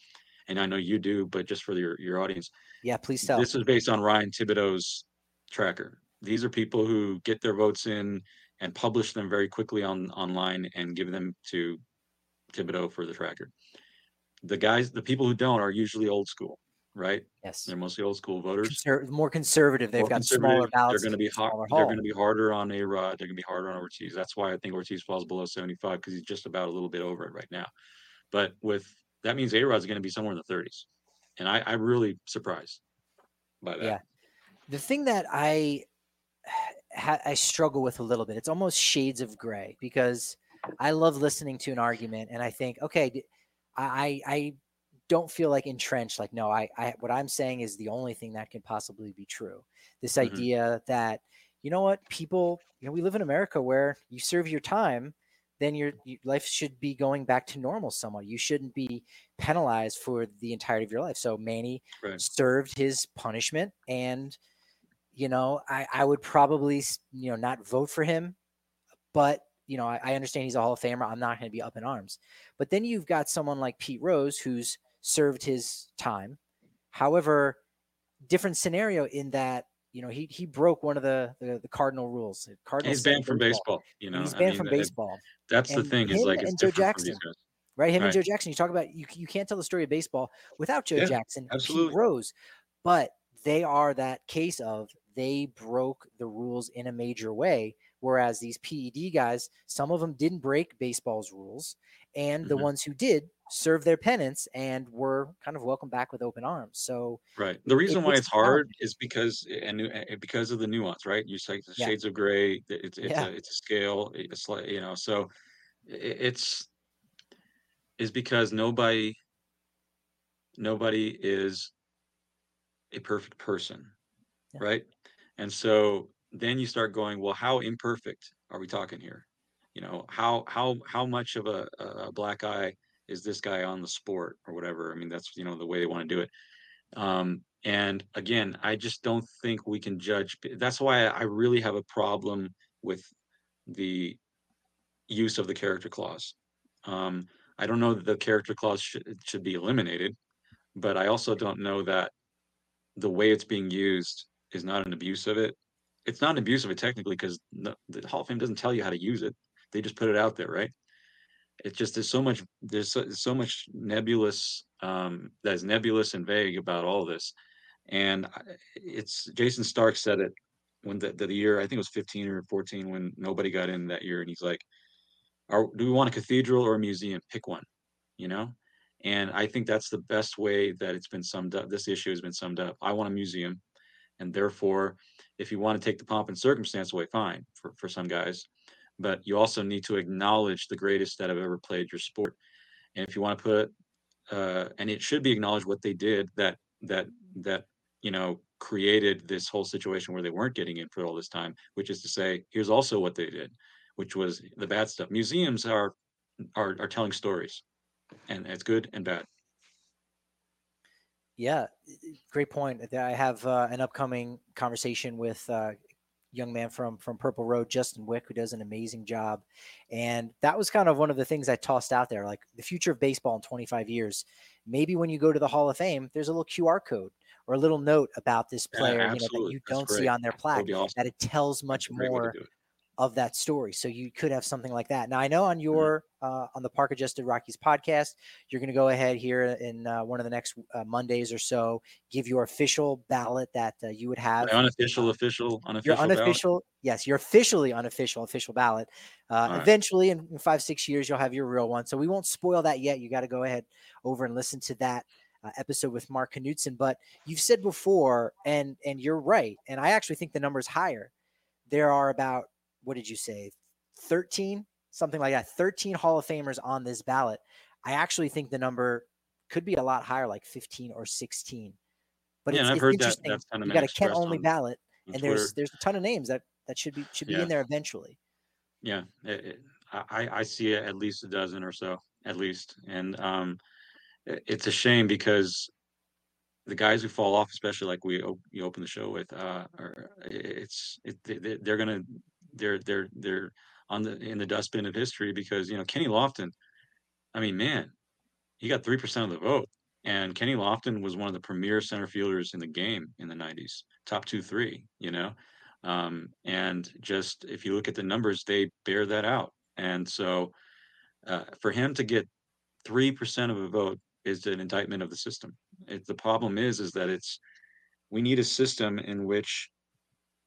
and I know you do, but just for your your audience, yeah, please tell. This is based on Ryan Thibodaux's tracker. These are people who get their votes in and publish them very quickly on online and give them to Thibodaux for the tracker. The guys, the people who don't, are usually old school right? Yes, they're mostly old school voters. Conser- more conservative. They've more got conservative. smaller ballots. They're going to be hard. They're going to be harder on A Rod. They're going to be harder on Ortiz. That's why I think Ortiz falls below 75 because he's just about a little bit over it right now. But with that means A Rod's going to be somewhere in the 30s, and I, I'm really surprised by that. Yeah, the thing that I *sighs* I struggle with a little bit. It's almost shades of gray because I love listening to an argument, and I think, okay, I I don't feel like entrenched like no I, I what i'm saying is the only thing that can possibly be true. This mm-hmm. idea that you know what people you know we live in america where you serve your time then your, your life should be going back to normal somewhat. You shouldn't be penalized for the entirety of your life. So manny right. served his punishment and you know I, I would probably you know not vote for him but you know I, I understand he's a hall of famer. I'm not going to be up in arms. But then you've got someone like pete rose who's served his time. However, different scenario in that you know he he broke one of the the, the cardinal rules. Cardinal he's banned from baseball. You know, he's banned I mean, from baseball. That's and the thing. Is like it's Joe Jackson. Right, him right. and Joe Jackson. You talk about you. You can't tell the story of baseball without Joe yeah, Jackson, absolutely. Pete Rose, but they are that case of they broke the rules in a major way. Whereas these PED guys, some of them didn't break baseball's rules, and mm-hmm. the ones who did served their penance and were kind of welcomed back with open arms. So right, the reason it, why it's hard is because and eh, because of the nuance, right? You say the yeah. shades of gray. It's it's yeah. a it's a scale. It's like you know, so it's is because nobody nobody is a perfect person, yeah. right? And so then you start going, well, how imperfect are we talking here? You know, how how how much of a, a black eye is this guy on the sport or whatever. I mean, that's you know the way they want to do it. Um, and again, I just don't think we can judge. That's why I really have a problem with the use of the character clause. Um, I don't know that the character clause should, should be eliminated, but I also don't know that the way it's being used is not an abuse of it. It's not it technically because the, the Hall of Fame doesn't tell you how to use it. They just put it out there, right? It's just there's so much there's so, so much nebulous um, that's nebulous and vague about all this and it's jayson stark said it when the, the year i think it was 15 or 14 when nobody got in that year and he's like are, do we want a cathedral or a museum pick one you know and i think that's the best way that it's been summed up this issue has been summed up i want a museum and therefore if you want to take the pomp and circumstance away fine for, for some guys but you also need to acknowledge the greatest that have ever played your sport. And if you want to put, uh, and it should be acknowledged what they did that that that you know created this whole situation where they weren't getting in for all this time, which is to say, here's also what they did, which was the bad stuff. Museums are are are telling stories, and it's good and bad. Yeah, great point. I have uh, an upcoming conversation with uh, young man from from Purple Row, Justin Wick, who does an amazing job. And that was kind of one of the things I tossed out there, like the future of baseball in 25 years. Maybe when you go to the Hall of Fame, there's a little QR code or a little note about this player yeah, you know, that you don't see on their plaque awesome. that it tells much more of that story. So you could have something like that. Now I know on mm-hmm. your uh, on the Park Adjusted Rockies podcast, you're going to go ahead here in uh, one of the next uh, Mondays or so, give your official ballot that uh, you would have. My unofficial, official, unofficial. Your unofficial, ballot? yes, your officially unofficial, official ballot. Uh, right. Eventually, in, in five six years, you'll have your real one. So we won't spoil that yet. You got to go ahead over and listen to that. Uh, episode with Mark Knudson, but you've said before, and and you're right, and I actually think the number is higher. There are about what did you say? 13, something like that. 13 Hall of Famers on this ballot. I actually think the number could be a lot higher, like 15 or 16. But yeah, it's, I've it's heard that. That's kind of you got a Kent only ballot, and Twitter. there's there's a ton of names that that should be should be yeah. in there eventually. Yeah, it, it, I I see at least a dozen or so, at least, and um, it's a shame because the guys who fall off, especially like we you open the show with, uh, are, it's it, they're gonna they're they're they're on the in the dustbin of history because you know Kenny Lofton, I mean, man, he got three percent of the vote, and Kenny Lofton was one of the premier center fielders in the game in the '90s, top two, three, you know, um, and just if you look at the numbers, they bear that out, and so uh, for him to get three percent of a vote is an indictment of the system. It, the problem is, is that it's we need a system in which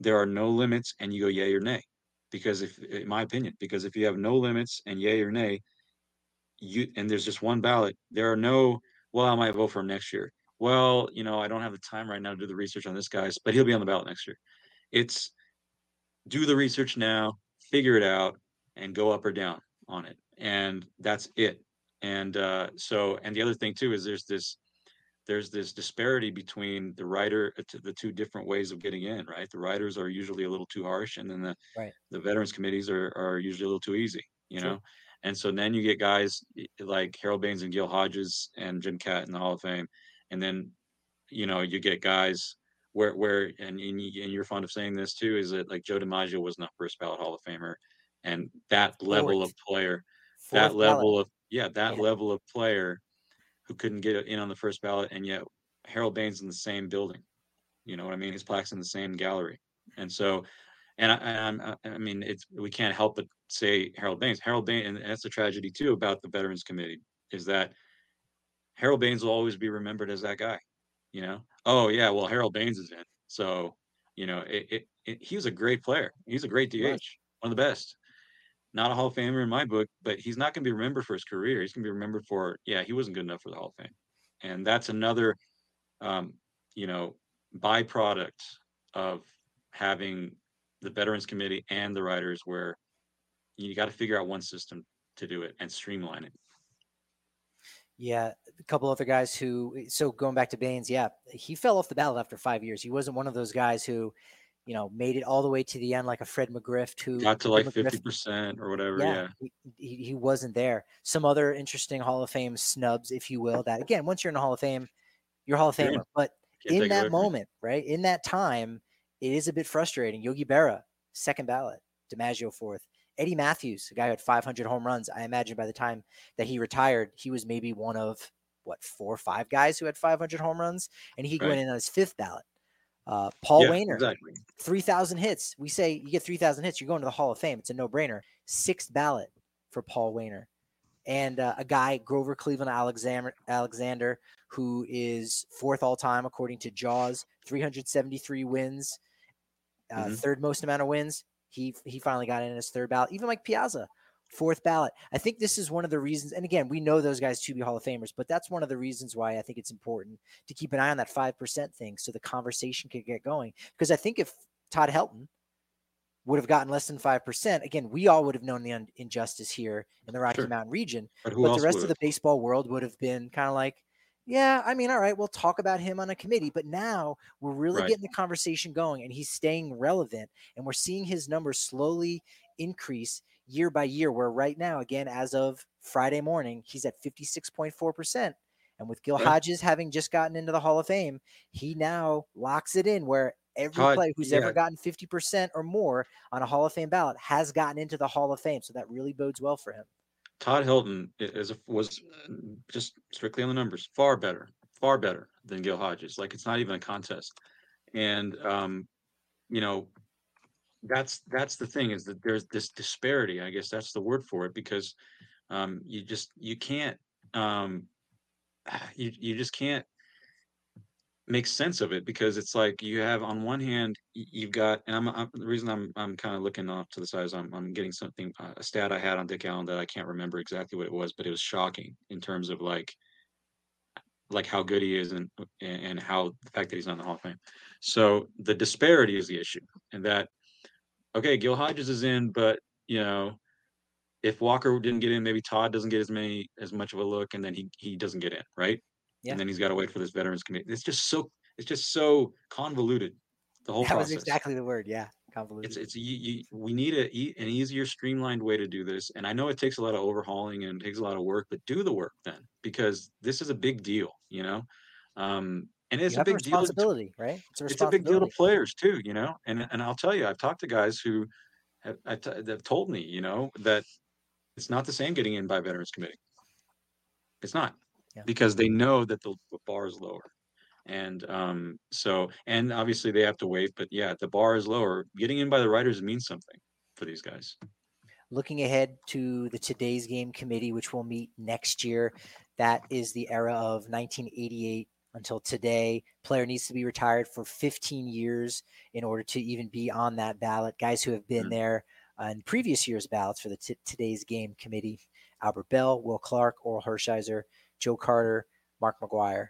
there are no limits and you go yay or nay because if in my opinion because if you have no limits and yay or nay you and there's just one ballot there are no well i might vote for him next year. Well you know i don't have the time right now to do the research on this guy's but he'll be on the ballot next year. It's do the research now figure it out and go up or down on it. And that's it. And uh so and the other thing too is there's this there's this disparity between the writer uh, the two different ways of getting in right the writers are usually a little too harsh and then the right. the veterans committees are, are usually a little too easy you know and so then you get guys like harold baines and gil hodges and jim kaat in the hall of fame and then you know you get guys where where and, and you're fond of saying this too is that like joe dimaggio was not first ballot hall of famer and that level Fourth. of player Fourth that level ballot. of yeah that yeah. level of player who couldn't get in on the first ballot, and yet Harold Baines in the same building. You know what I mean? His plaque's in the same gallery, and so, and I, I, I mean, it's we can't help but say Harold Baines. Harold Baines, and that's a tragedy too about the Veterans Committee, is that Harold Baines will always be remembered as that guy. You know, oh yeah, well Harold Baines is in, so you know, it, it, it he was a great player. He's a great DH, right. one of the best not a Hall of Famer in my book, but he's not going to be remembered for his career. He's going to be remembered for, yeah, he wasn't good enough for the Hall of Fame. And that's another, um, you know, byproduct of having the Veterans Committee and the writers where you got to figure out one system to do it and streamline it. Yeah, a couple other guys who, so going back to Baines, yeah, he fell off the ballot after five years. He wasn't one of those guys who, you know, made it all the way to the end like a Fred McGriff who got to like fifty percent or whatever. Yeah, yeah. He, he, wasn't there. Some other interesting Hall of Fame snubs, if you will. That again, once you're in the Hall of Fame, you're Hall of Famer. But Can't in that moment, right in that time, it is a bit frustrating. Yogi Berra, second ballot. DiMaggio fourth. Eddie Mathews, a guy who had 500 home runs. I imagine by the time that he retired, he was maybe one of what four or five guys who had 500 home runs, and he right. went in on his fifth ballot. Uh, Paul yeah, Waner, exactly. 3,000 hits. We say you get 3,000 hits, you're going to the Hall of Fame. It's a no brainer. Sixth ballot for Paul Waner. And uh, a guy, Grover Cleveland Alexander, Alexander, who is fourth all time according to JAWS, 373 wins, uh, mm-hmm. third most amount of wins. He he finally got in his third ballot. Even Mike Piazza, fourth ballot. I think this is one of the reasons, and again, we know those guys to be Hall of Famers, but that's one of the reasons why I think it's important to keep an eye on that 5% thing so the conversation could get going. Because I think if Todd Helton would have gotten less than 5%, again, we all would have known the un- injustice here in the Rocky sure. Mountain region. But, but the rest of the baseball world would have been kind of like, yeah, I mean, all right, we'll talk about him on a committee, but now we're really right. getting the conversation going and he's staying relevant and we're seeing his numbers slowly increase year by year, where right now, again, as of Friday morning, he's at 56.4%. And with Gil Hodges having just gotten into the Hall of Fame, he now locks it in where Every player who's yeah. ever gotten 50% or more on a Hall of Fame ballot has gotten into the Hall of Fame. So that really bodes well for him. Todd Helton is a, was uh, just strictly on the numbers, far better, far better than Gil Hodges. Like it's not even a contest. And um, you know, that's that's the thing is that there's this disparity. I guess that's the word for it because um, you just you can't um, *sighs* you you just can't make sense of it because it's like you have on one hand you've got and I'm, I'm the reason I'm I'm kind of looking off to the side is I'm I'm getting something uh, a stat I had on Dick Allen that I can't remember exactly what it was but it was shocking in terms of like like how good he is and and how the fact that he's not in the Hall of Fame. So the disparity is the issue and that okay Gil Hodges is in but you know if Walker didn't get in maybe Todd doesn't get as many as much of a look and then he he doesn't get in right Yeah. and then he's got to wait for this veterans committee. It's just so it's just so convoluted. The whole process. *laughs* That was exactly the word. Yeah. Convoluted. It's it's you, you, we need a an easier, streamlined way to do this. And I know it takes a lot of overhauling and it takes a lot of work, but do the work then because this is a big deal, you know. Um, and it's a big deal. to- responsibility, right? It's a It's a big deal to players too, you know. And and I'll tell you, I've talked to guys who have, that have told me, you know, that it's not the same getting in by veterans committee. It's not Yeah. because they know that the, the bar is lower. And um, so, and obviously they have to wait, but yeah, the bar is lower. Getting in by the writers means something for these guys. looking ahead to the today's game committee which will meet next year that is the era of 1988 until today player needs to be retired for 15 years in order to even be on that ballot guys who have been Mhm. there uh, in previous year's ballots for the t- today's game committee albert belle will clark oral hershiser joe carter mark mcgwire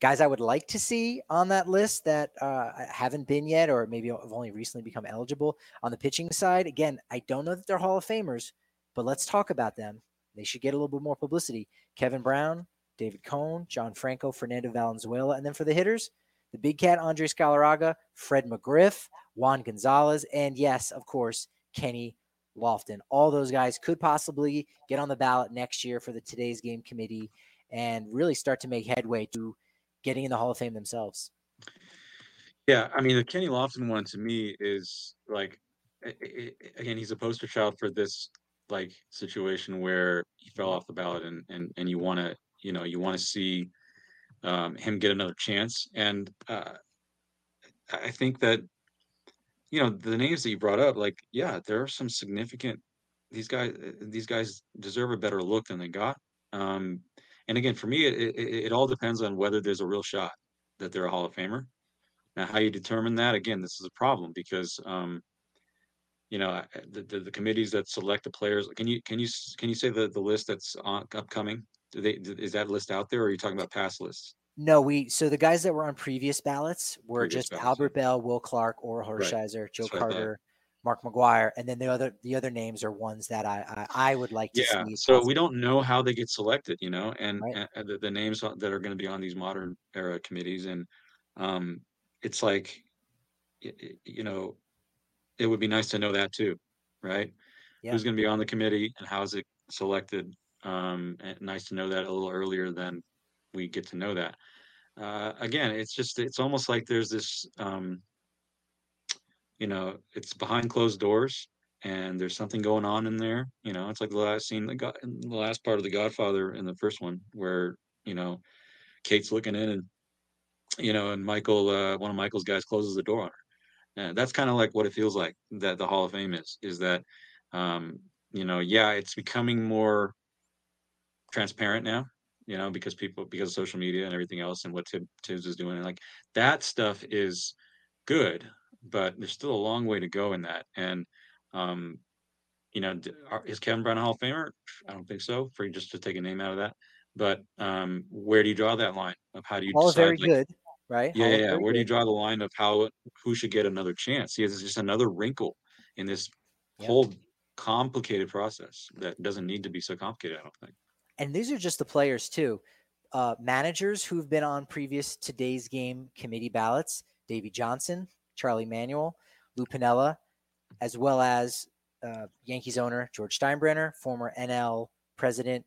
guys I would like to see on that list that uh, haven't been yet, or maybe have only recently become eligible on the pitching side. Again, I don't know that they're Hall of Famers, but let's talk about them. They should get a little bit more publicity. Kevin Brown, David Cone, John Franco, Fernando Valenzuela, and then for the hitters, the big cat Andres Galarraga, Fred McGriff, Juan Gonzalez, and yes, of course, Kenny Lofton. All those guys could possibly get on the ballot next year for the today's game committee and really start to make headway to getting in the Hall of Fame themselves. Yeah, I mean, the Kenny Lofton one to me is like, again, he's a poster child for this like situation where he fell off the ballot, and and and you want to, you know, you want to see um, him get another chance. And uh, I think that, you know, the names that you brought up, like, yeah, there are some significant. These guys, these guys deserve a better look than they got. Um, and again, for me, it, it it all depends on whether there's a real shot that they're a Hall of Famer. Now, how you determine that, again, this is a problem because, um, you know, the, the, the committees that select the players, can you, can you, can you say the, the list that's on upcoming? Do they, is that list out there or are you talking about past lists? No, we so the guys that were on previous ballots were Previous just ballots, Albert Belle, Will Clark, Oral Right. Hershiser, Joe That's I thought. Carter, Mark McGwire, and then the other the other names are ones that I I, I would like to Yeah, see. so we don't know how they get selected, you know, and, Right. and- the, the names that are going to be on these modern era committees. And, um, it's like, you know, it would be nice to know that too, right? Yeah. Who's going to be on the committee and how's it selected? Um, nice to know that a little earlier than we get to know that. Uh, again, it's just, it's almost like there's this, um, you know, it's behind closed doors and there's something going on in there. You know, it's like the last scene, the, God, the last part of The Godfather in the first one, where you know, Kate's looking in, and you know, and Michael, uh, one of Michael's guys, closes the door on her. And that's kind of like what it feels like that the Hall of Fame is. Is that, um, you know, yeah, it's becoming more transparent now. You know, because people, because of social media and everything else, and what Tib, Tibbs is doing, and like that stuff is good, but there's still a long way to go in that. And um, you know, is Kevin Brown a Hall of Famer? I don't think so. For just to take a name out of that, but um, where do you draw that line of how do you All decide? very like, good, right? yeah, yeah, yeah. Where do you draw the line of how who should get another chance? See, it's just another wrinkle in this Yeah. whole complicated process that doesn't need to be so complicated. I don't think. And these are just the players too. Uh, managers who've been on previous today's game committee ballots: Davey Johnson, Charlie Manuel, Lou Piniella, as well as uh, Yankees owner George Steinbrenner, former NL president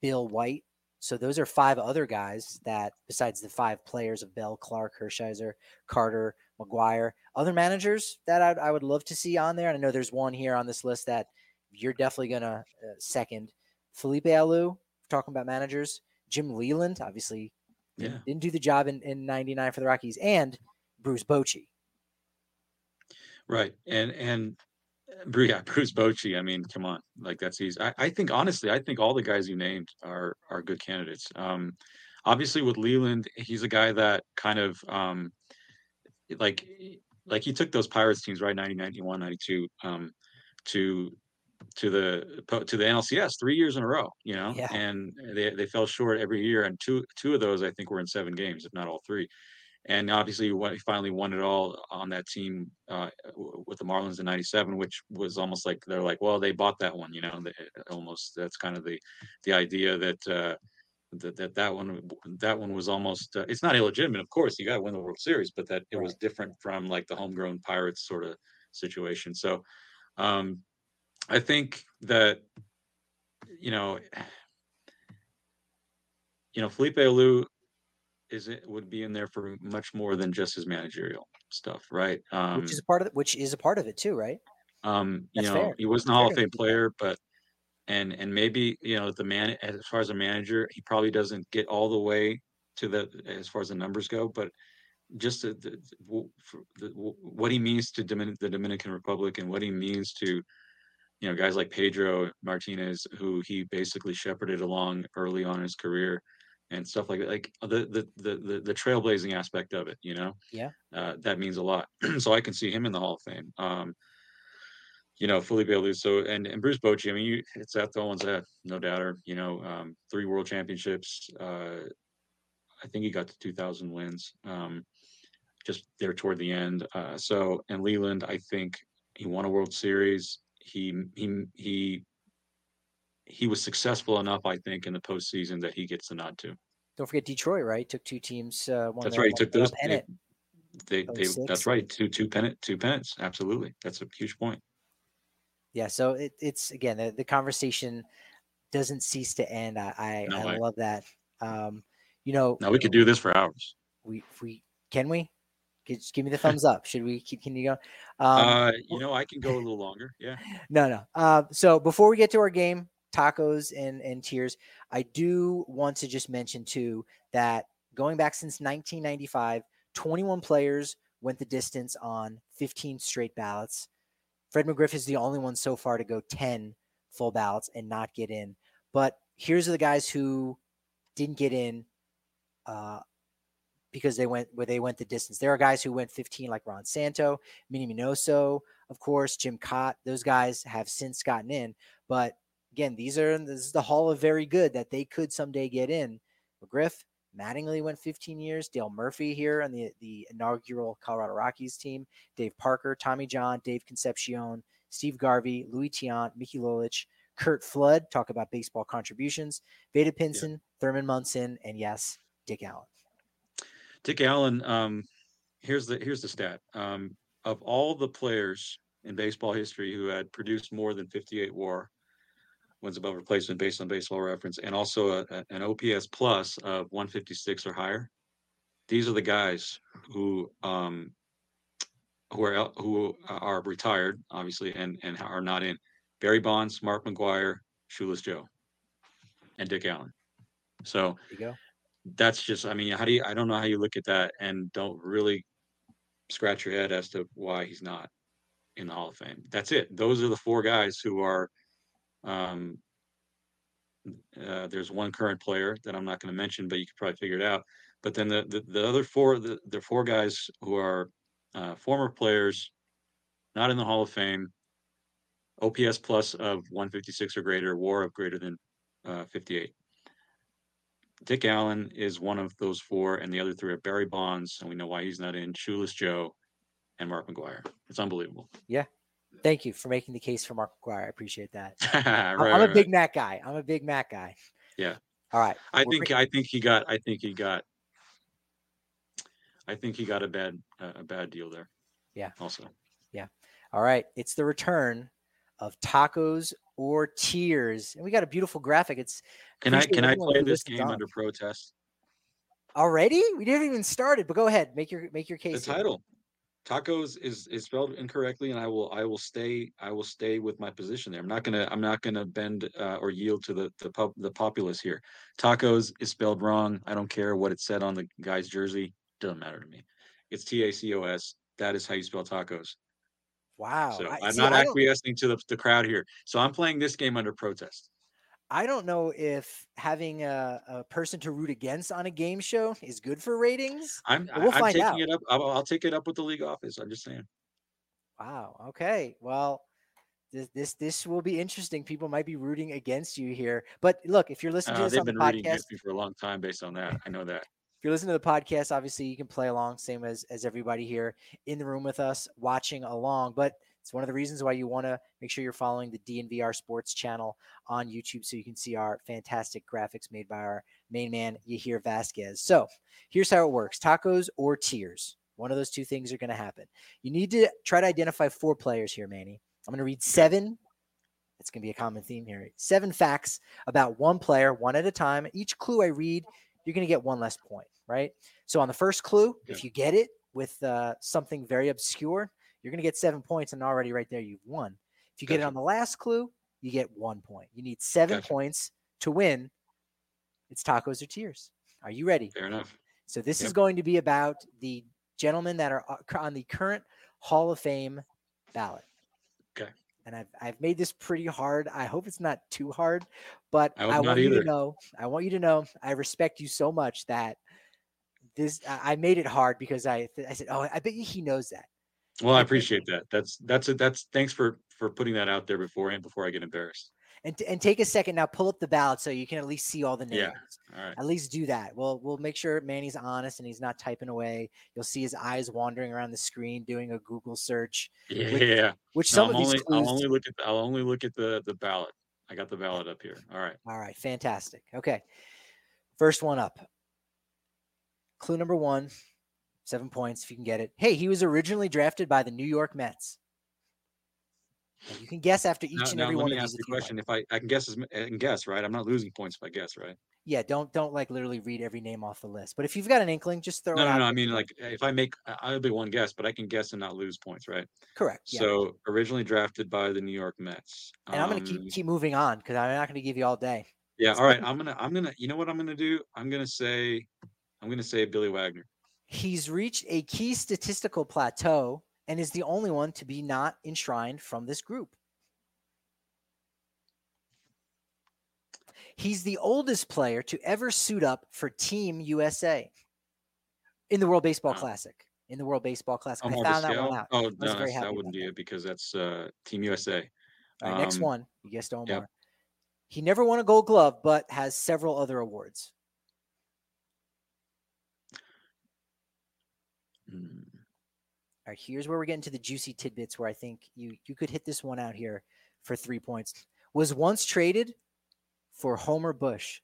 Bill White. So those are five other guys that, besides the five players of Belle, Clark, Hershiser, Carter, McGwire, Other managers that I'd, I would love to see on there, and I know there's one here on this list that you're definitely going to uh, second. Felipe Alou, talking about managers. Jim Leyland, obviously, Yeah. didn't, do the job in, in 99 for the Rockies. And Bruce Bochy. Right. And and yeah, Bruce Bochy. I mean, come on, like that's easy. I, I think honestly, I think all the guys you named are are good candidates. Um, obviously with Leyland, he's a guy that kind of um, like like he took those Pirates teams right 90, 91, 92 um, to to the to the NLCS three years in a row. You know, Yeah. and they they fell short every year, and two two of those I think were in seven games, if not all three and obviously he finally won it all on that team uh, with the Marlins in '97, which was almost like they're like, well, they bought that one, you know, they, almost that's kind of the the idea that. Uh, that, that that one that one was almost uh, it's not illegitimate of course you got to win the world series but that it was different from like the homegrown pirates sort of situation so um i think that you know you know felipe alou is it would be in there for much more than just his managerial stuff, right? Um, which is a part of it, which is a part of it too, right? um, you that's know, fair. he wasn't a Hall of Fame player, but and and maybe you know the man as far as a manager, he probably doesn't get all the way to the as far as the numbers go, but just the, the, the, what he means to Domin- the Dominican Republic and what he means to you know guys like Pedro Martinez, who he basically shepherded along early on in his career and stuff like that, like the the the the, the trailblazing aspect of it, you know, Yeah. uh, that means a lot. *clears throat* so I can see him in the Hall of Fame. Um, you know, Felipe Luso and, and Bruce Bochy. I mean, you, it's at the one's that, no doubter. You know, um, three world championships. Uh, I think he got to 2,000 wins. Um, just there toward the end. Uh, so, and Leyland, I think he won a World Series. He he he he was successful enough, I think, in the postseason that he gets the nod too. Don't forget Detroit, right? Took two teams. Uh, That's right. He took those. They, they, they, that's right. Two two pennant two pennants. Absolutely. That's a huge point. Yeah. So it, it's again the, the conversation doesn't cease to end. I I, No I love that. Um, you know, Now we could do this for hours. we we can we just give me the *laughs* thumbs up. Should we keep? Can you go? Um, uh, you know, I can go a little longer. Yeah. *laughs* No, no. Uh, so before we get to our game, tacos and and tears, I do want to just mention too that going back since 1995, 21 players went the distance on 15 straight ballots. Fred McGriff is the only one so far to go 10 full ballots and not get in. But here's the guys who didn't get in uh, because they went where they went the distance. There are guys who went 15, like Ron Santo, Minnie Minoso, of course, Jim Kaat. Those guys have since gotten in. But again, these are this is the Hall of Very Good that they could someday get in. McGriff, Mattingly went 15 years. Dale Murphy here on the the inaugural Colorado Rockies team. Dave Parker, Tommy John, Dave Concepcion, Steve Garvey, Luis Tiant, Mickey Lolich, Curt Flood. Talk about baseball contributions. Vada Pinson, Thurman Munson, and yes, Dick Allen. Dick Allen, um, here's the here's the stat. Um, of all the players in baseball history who had produced more than 58 WAR wins above replacement based on Baseball Reference, and also a, a- an OPS plus of 156 or higher, these are the guys who um, who are who are retired, obviously, and and are not in. Barry Bonds, Mark McGwire, Shoeless Joe, and Dick Allen. So go. That's just i mean how do you i don't know how you look at that and don't really scratch your head as to why he's not in the hall of fame. That's it. Those are the four guys who are um uh, there's one current player that i'm not going to mention but you could probably figure it out. But then the the, the other four the, the four guys who are uh, former players not in the hall of fame ops plus of 156 or greater war of greater than uh, 58 Dick Allen is one of those four, and the other three are Barry Bonds, and we know why he's not in. Shoeless Joe, and Mark McGwire. It's unbelievable. Yeah. Thank you for making the case for Mark McGwire. I appreciate that. *laughs* right, I'm, right, a right. big Mac guy. I'm a big Mac guy. Yeah. All right. I we're think I think he got. I think he got. I think he got a bad a bad deal there. Yeah. Also, Yeah. All right. It's the return of tacos or tears. And we got a beautiful graphic. It's can I can I play this game on. under protest? already? We didn't even started, but go ahead. Make your make your The case. here. title. tacos is is spelled incorrectly, and I will I will stay I will stay with my position there. I'm not gonna I'm not gonna bend uh, or yield to the the pub the populace here. Tacos is spelled wrong. I don't care what it said on the guy's jersey. Doesn't matter to me. It's T A C O S. That is how you spell tacos. Wow. So I- I'm see, not acquiescing to the, the crowd here. So I'm playing this game under protest. I don't know if having a, a person to root against on a game show is good for ratings. I'm, we'll I'm taking out. it up. I'll, I'll take it up with the league office. I'm just saying. Wow. Okay. Well, this this this will be interesting. People might be rooting against you here. But look, if you're listening to Uh, this they've on the podcast, against me for a long time based on that. I know that. If you're listening to the podcast, obviously you can play along, same as as everybody here in the room with us watching along. But it's one of the reasons why you want to make sure you're following the DNVR Sports channel on YouTube so you can see our fantastic graphics made by our main man Yahir Vasquez. So here's how it works: tacos or tears. One of those two things are going to happen. You need to try to identify four players here, Manny. I'm going to read seven. It's going to be a common theme here. Seven facts about one player, one at a time. Each clue I read you're going to get one less point, right? So on the first clue, if you get it with uh, something very obscure, you're going to get seven points, and already right there you've won. If you get it on the last clue, you get one point. You need seven Gotcha. points to win. It's tacos or tears. Are you ready? Fair enough. So this is going to be about the gentlemen that are uh, on the current Hall of Fame ballot. Okay. And I've I've made this pretty hard. I hope it's not too hard, but I I, want not you to know. I want you to know. I respect you so much that this I I made it hard because I I said, oh, I bet you he knows that. Well, I appreciate that. That's that's it. That's thanks for for putting that out there beforehand before I get embarrassed. And and take a second now. Pull up the ballot so you can at least see all the names. Yeah. All right. At least do that. We'll we'll make sure Manny's honest and he's not typing away. You'll see his eyes wandering around the screen doing a Google search. Yeah. Which No, some of these clues. I'll only look at the, I'll only look at the the ballot. I got the ballot up here. All right. All right, fantastic. Okay. First one up. Clue number one, seven points if you can get it. Hey, he was originally drafted by the New York Mets. And you can guess after each Now, and now every let one me of ask these. the if you like. question. If I I can guess as I can guess right. I'm not losing points if I guess right. Yeah, don't don't like literally read every name off the list. But if you've got an inkling, just throw No, it no, out. no. I mean, like if I make I'll be one guess, but I can guess and not lose points, right? correct. Yeah. So originally drafted by the New York Mets. and I'm gonna Um, keep keep moving on because I'm not gonna give you all day. Yeah. All right. I'm gonna I'm gonna you know what I'm gonna do? I'm gonna say I'm gonna say Billy Wagner. He's reached a key statistical plateau and is the only one to be not enshrined from this group. He's the oldest player to ever suit up for Team USA in the World Baseball Wow. Classic. In the World Baseball Classic. I Omar found that one out. Oh no, very that's- happy that wouldn't be it because that's uh, Team USA. All right, next Um, one. You guessed Omar. He never won a gold glove, but has several other awards. Mm, All right, here's where we're getting to the juicy tidbits where I think you you could hit this one out here for three points. Was once traded for Homer Bush.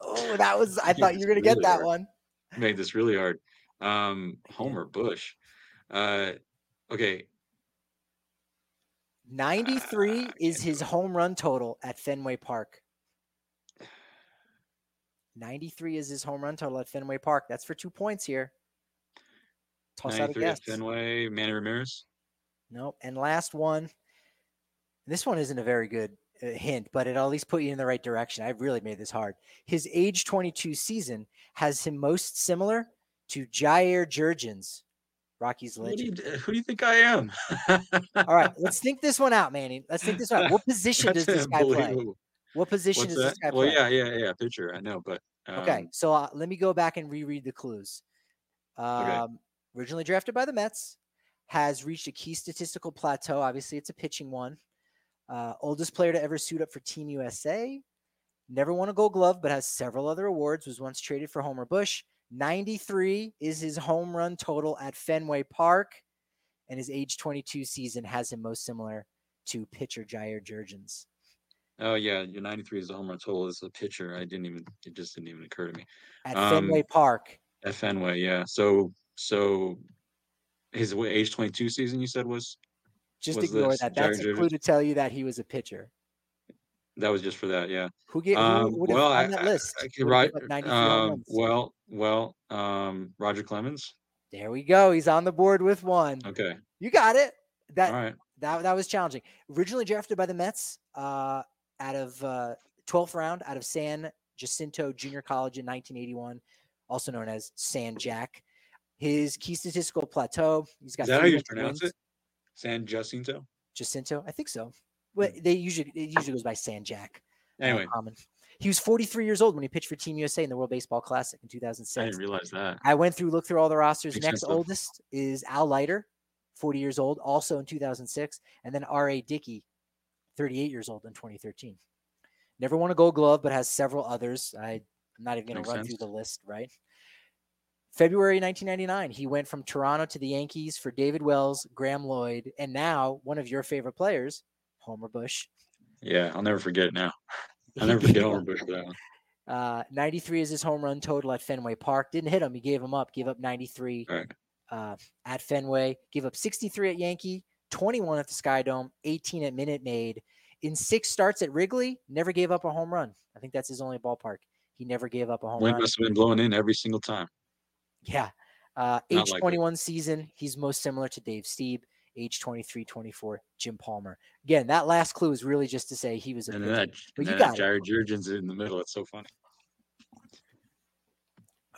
Oh, that was I *laughs* thought you were gonna get that hard. one. Made this really hard. Um, *laughs* Homer Bush. Uh, okay. 93 Ah, is his home run total at Fenway Park. 93 is his home run total at Fenway Park. That's for two points here. Toss out a guess. Fenway. Manny Ramirez. Nope. And last one. This one isn't a very good uh, hint, but it'll at least put you in the right direction. I've really made this hard. His age 22 season has him most similar to Jair Jurrjens, Rocky's What do you, legend. who do you think I am? *laughs* All right, let's think this one out, Manny. Let's think this one out. What position does this guy play? What position What's does this that? guy Well, play? yeah, yeah, yeah. Pitcher. I know, but Okay, um, so uh, let me go back and reread the clues. Um, Originally drafted by the Mets, has reached a key statistical plateau. Obviously, it's a pitching one. Uh, oldest player to ever suit up for Team USA. Never won a Gold Glove, but has several other awards. Was once traded for Homer Bush. 93 is his home run total at Fenway Park, and his age 22 season has him most similar to pitcher Jair Jurrjens. Oh yeah, your 93 is the home run total as a pitcher. I didn't even. It just didn't even occur to me. At Um, Fenway Park, At Fenway, yeah. So so his age 22 season you said was just was ignore that. That's a clue to tell you that he was a pitcher. that was just for that, yeah. Who get who Um, have well, on that I- list? I- would've right. 93 home Um, well, well, um, Roger Clemens. There we go. He's on the board with one. Okay. You got it. That right. that that was challenging. Originally drafted by the Mets, uh, out of uh, 12th round, out of San Jacinto Junior College in 1981, also known as San Jack. His key statistical plateau. He's got. Is that how you pronounce wins. it? San Jacinto. Jacinto, I think so. Well, they usually it usually goes by San Jack. uh, Anyway, common. He was 43 years old when he pitched for Team USA in the World Baseball Classic in 2006. I didn't realize that. I went through, looked through all the rosters. Makes Next sense, oldest is Al Leiter, 40 years old, also in 2006. And then R.A. Dickey, 38 years old in 2013. Never won a gold glove, but has several others. I, I'm not even going to run through the list, right? February 1999, he went from Toronto to the Yankees for David Wells, Graham Lloyd, and now one of your favorite players, Homer Bush. Yeah, I'll never forget it now. I'll never forget Homer *laughs* Bush for that one. Uh, 93 is his home run total at Fenway Park. Didn't hit him. He gave him up. Gave up 93 All right. uh, at Fenway. Gave up 63 at Yankee, 21 at the Sky Dome, 18 at Minute Maid. In six starts at Wrigley, never gave up a home run. I think that's his only ballpark. He never gave up a home Wind run. must have been blowing in every single time. Yeah. Uh, age 21 season, he's most similar to Dave Stieb. Age 23, 24, Jim Palmer. Again, that last clue is really just to say he was a And that, But you got. Jair Jurrjens in the middle. It's so funny.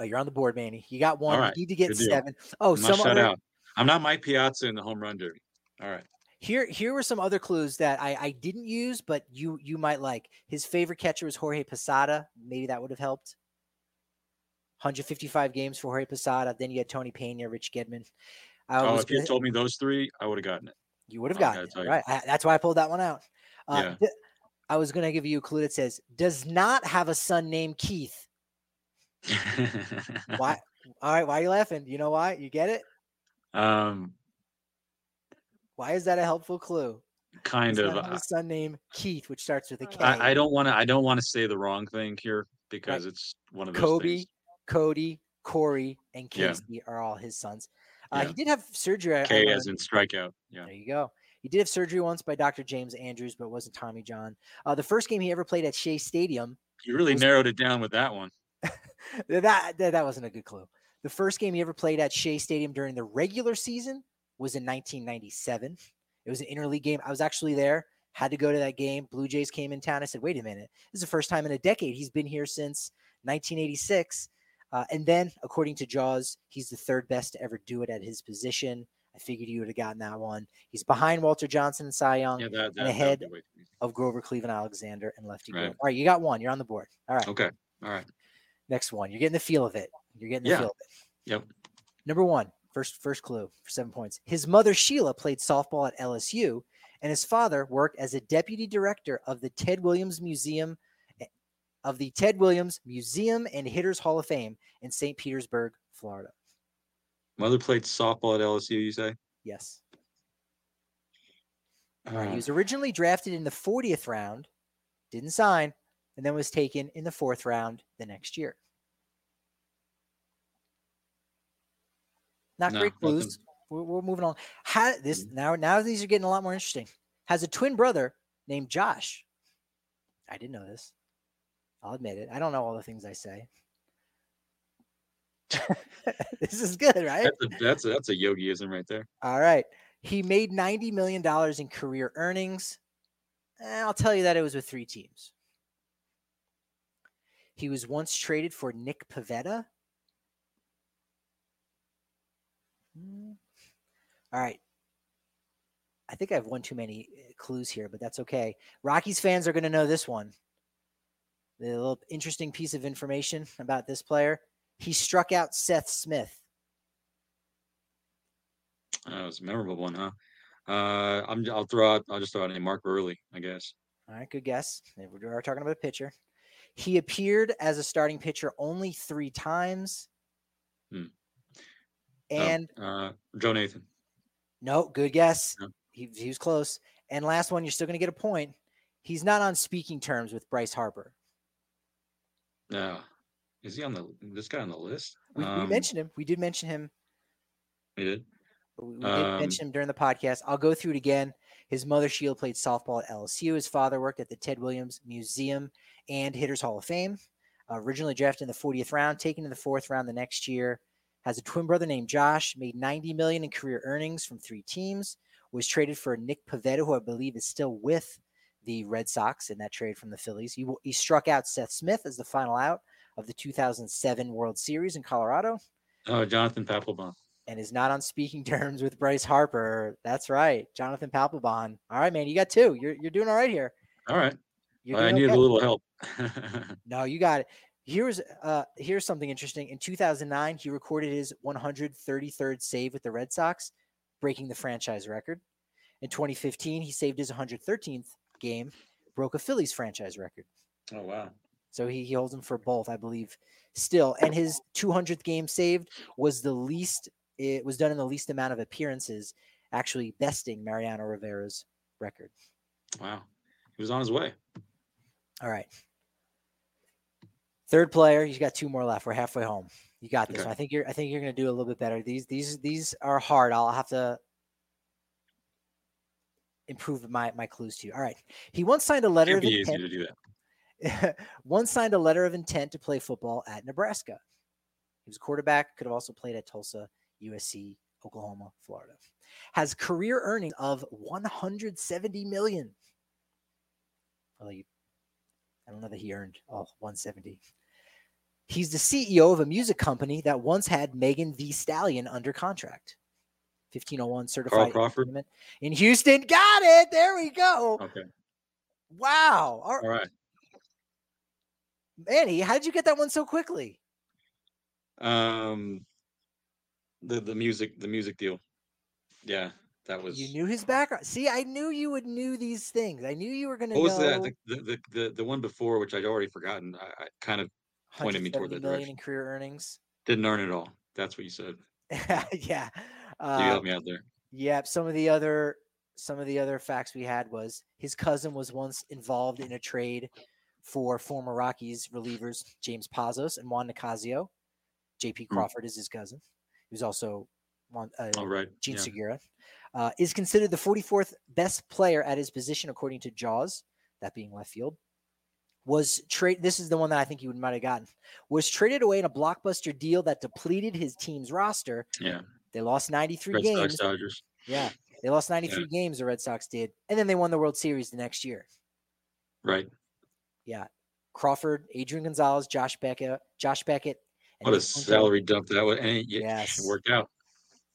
Oh, you're on the board, Manny. You got one. right, You need to get good deal. seven. Oh, I'm some shut other, out. I'm not Mike Piazza in the home run derby. All right. Here, here were some other clues that I, I didn't use, but you you might like. His favorite catcher was Jorge Posada. Maybe that would have helped. 155 games for Jorge Posada. Then you had Tony Pena, Rich Gedman. I Oh, if you gonna- told me those three, I would have gotten it. you would have gotten it, right. I, that's why I pulled that one out. Uh, Yeah. th- I was going to give you a clue that says does not have a son named Keith. *laughs* Why? All right, why are you laughing? You know why? You get it? um, Why is that a helpful clue? kind Does of. not uh, a son named Keith, which starts with a K. I, I don't want to. I don't want to say the wrong thing here because it's one of those Koby, things. Kody, Kory, and Yeah. Kacy are all his sons. Uh, Yeah. He did have surgery. K as in strikeout. Yeah. There you go. He did have surgery once by Dr. James Andrews, but it wasn't Tommy John. Uh, the first game he ever played at Shea Stadium, You really was- narrowed it down with that one. *laughs* that, that that wasn't a good clue. The first game he ever played at Shea Stadium during the regular season was in 1997. It was an interleague game. I was actually there. Had to go to that game. Blue Jays came in town. I said, "Wait a minute! This is the first time in a decade he's been here since 1986." Uh, and then, according to JAWS, he's the third best to ever do it at his position. I figured you would have gotten that one. He's behind Walter Johnson and Cy Young Yeah, that, that, would ahead be way too easy. of Grover Cleveland Alexander and Lefty Right. All right, you got one. You're on the board. All right, Okay. All right. next one. You're getting the feel of it. You're getting the Yeah. feel of it. Yep. Number one, first first clue for seven points. His mother Sheila played softball at LSU, and his father worked as a deputy director of the Ted Williams Museum of the Ted Williams Museum and Hitters Hall of Fame in St. Petersburg, Florida. Mother played softball at LSU. You say? Yes. Right, he Uh, was originally drafted in the 40th round, didn't sign, and then was taken in the fourth round the next year. Not No, great clues. We're, we're moving on. Ha this Mhm. now now these are getting a lot more interesting. Has a twin brother named Josh. I didn't know this. I'll admit it. I don't know all the things I say. *laughs* this is good, right? that's a that's a, that's a yogiism right there. All right. He made $90 million in career earnings. Eh, I'll tell you that it was with three teams. He was once traded for Nick Pivetta. Hmm. All right. I think I have one too many uh, clues here, but that's okay. Rockies fans are going to know this one. The little interesting piece of information about this player. He struck out Seth Smith. That was a memorable one, huh? Uh, I'm I'll throw out. I'll just throw out a Mark Buehrle, I guess. All right, good guess. We are talking about a pitcher. He appeared as a starting pitcher only three times. Hmm. Oh, And uh, Joe Nathan. no, good guess. No. He, he was close. And last one, you're still going to get a point. He's not on speaking terms with Bryce Harper. No, is he on the this guy on the list? We, we Um, mentioned him. We did mention him. He did. We, we did Um, mention him during the podcast. I'll go through it again. His mother, Sheila, played softball at LSU. His father worked at the Ted Williams Museum and Hitters Hall of Fame. Uh, originally drafted in the 40th round, taken in the fourth round the next year. Has a twin brother named Josh. Made 90 million in career earnings from three teams. Was traded for Nick Pivetta, who I believe is still with the Red Sox in that trade from the Phillies. He, he struck out Seth Smith as the final out of the 2007 World Series in Colorado. Oh, Jonathan Papelbon. And is not on speaking *laughs* terms with Bryce Harper. That's right, Jonathan Papelbon. All right, man, you got two. You're you're doing all right here. All right. Well, I okay. a little help. *laughs* no, you got it. Here's uh here's something interesting. In 2009, he recorded his 133rd save with the Red Sox, breaking the franchise record. In 2015, he saved his 113th game, broke a Phillies franchise record. Oh wow. So he, he holds him for both, I believe, still. And his 200th game saved was the least, it was done in the least amount of appearances, actually besting Mariano Rivera's record. Wow. He was on his way. All right. Third player, he's got two more left. We're halfway home. You got this. Okay. I think you're I think you're gonna do a little bit better. These these these are hard. I'll have to improve my my clues to you. All right. He once signed a letter of intent. to do that. *laughs* One signed a letter of intent to play football at Nebraska. He was a quarterback, could have also played at Tulsa, USC, Oklahoma, Florida. Has career earnings of 170 million. Well, he, I don't know that he earned oh 170. He's the CEO of a music company that once had Megan Thee Stallion under contract. 1501 certified in Houston. Got it. There we go. Okay. Wow. All right. Manny, how did you get that one so quickly? Um, the the music the music deal. Yeah, that was. You knew his background. See, I knew you would knew these things. I knew you were going to. What was know... that? The, the the the one before, which I'd already forgotten. I, I kind of pointed me toward that direction. in career earnings. Didn't earn it all. That's what you said. *laughs* yeah. Uh, you help me out there. Yeah. Some of the other some of the other facts we had was his cousin was once involved in a trade for former Rockies relievers James Pazos and Juan Nicasio. J.P. Hmm. Crawford mm. is his cousin. He was also one, uh, oh, right. Jean yeah. Segura. Uh, is considered the 44th best player at his position according to JAWS, that being left field. Was trade. This is the one that I think you might have gotten. Was traded away in a blockbuster deal that depleted his team's roster. Yeah, they lost 93 Red games. Sox, Dodgers. Yeah, they lost 93 yeah. games. The Red Sox did, and then they won the World Series the next year. Right. Yeah. Crawford, Adrian Gonzalez, Josh Beckett, Josh Beckett. What a salary dump that was. And it, yes. it worked out.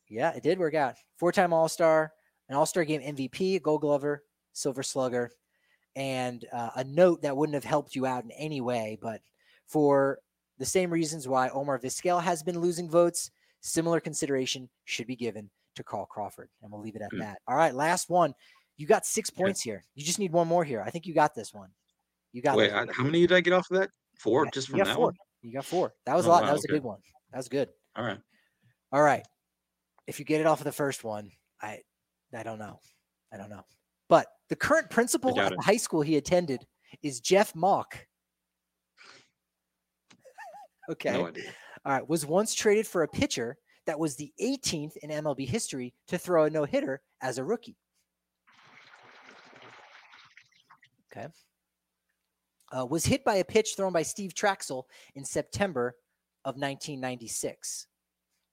Yeah, it did work out. Four time All Star, an All Star game MVP, Gold Glover, Silver Slugger, and uh, a note that wouldn't have helped you out in any way. But for the same reasons why Omar Vizquel has been losing votes, similar consideration should be given to Carl Crawford. And we'll leave it at mm. that. All right, last one. You got six points here. You just need one more here. I think you got this one. You got wait. how many did I get off of that? Four, yeah, just from that four. one. You got four. That was oh, a lot. Wow, that was okay. a big one. That was good. All right. All right. If you get it off of the first one, I, I don't know. I don't know. But the current principal at the high school he attended is Jeff Mauck. *laughs* okay. No idea. All right. Was once traded for a pitcher that was the 18th in MLB history to throw a no hitter as a rookie. Okay uh, was hit by a pitch thrown by Steve Trachsel in September of 1996.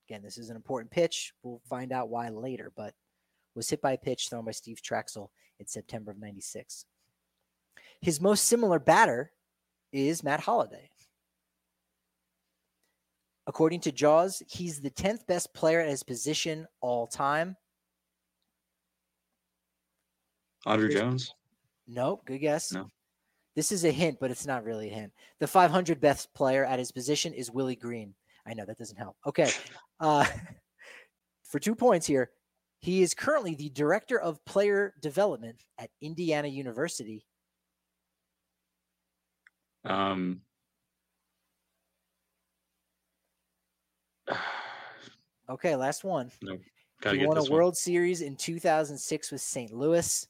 Again, this is an important pitch. We'll find out why later, but was hit by a pitch thrown by Steve Trachsel in September of 96. His most similar batter is Matt Holliday. According to JAWS, he's the 10th best player at his position all time. Andruw Jones? No, good guess. No. This is a hint, but it's not really a hint. The 500 best player at his position is Willie Greene. I know that doesn't help. Okay. *laughs* Uh, *laughs* for two points here, he is currently the director of player development at Indiana University. Um, *sighs* okay, last one. No, he won a World Series in 2006 with St. Louis.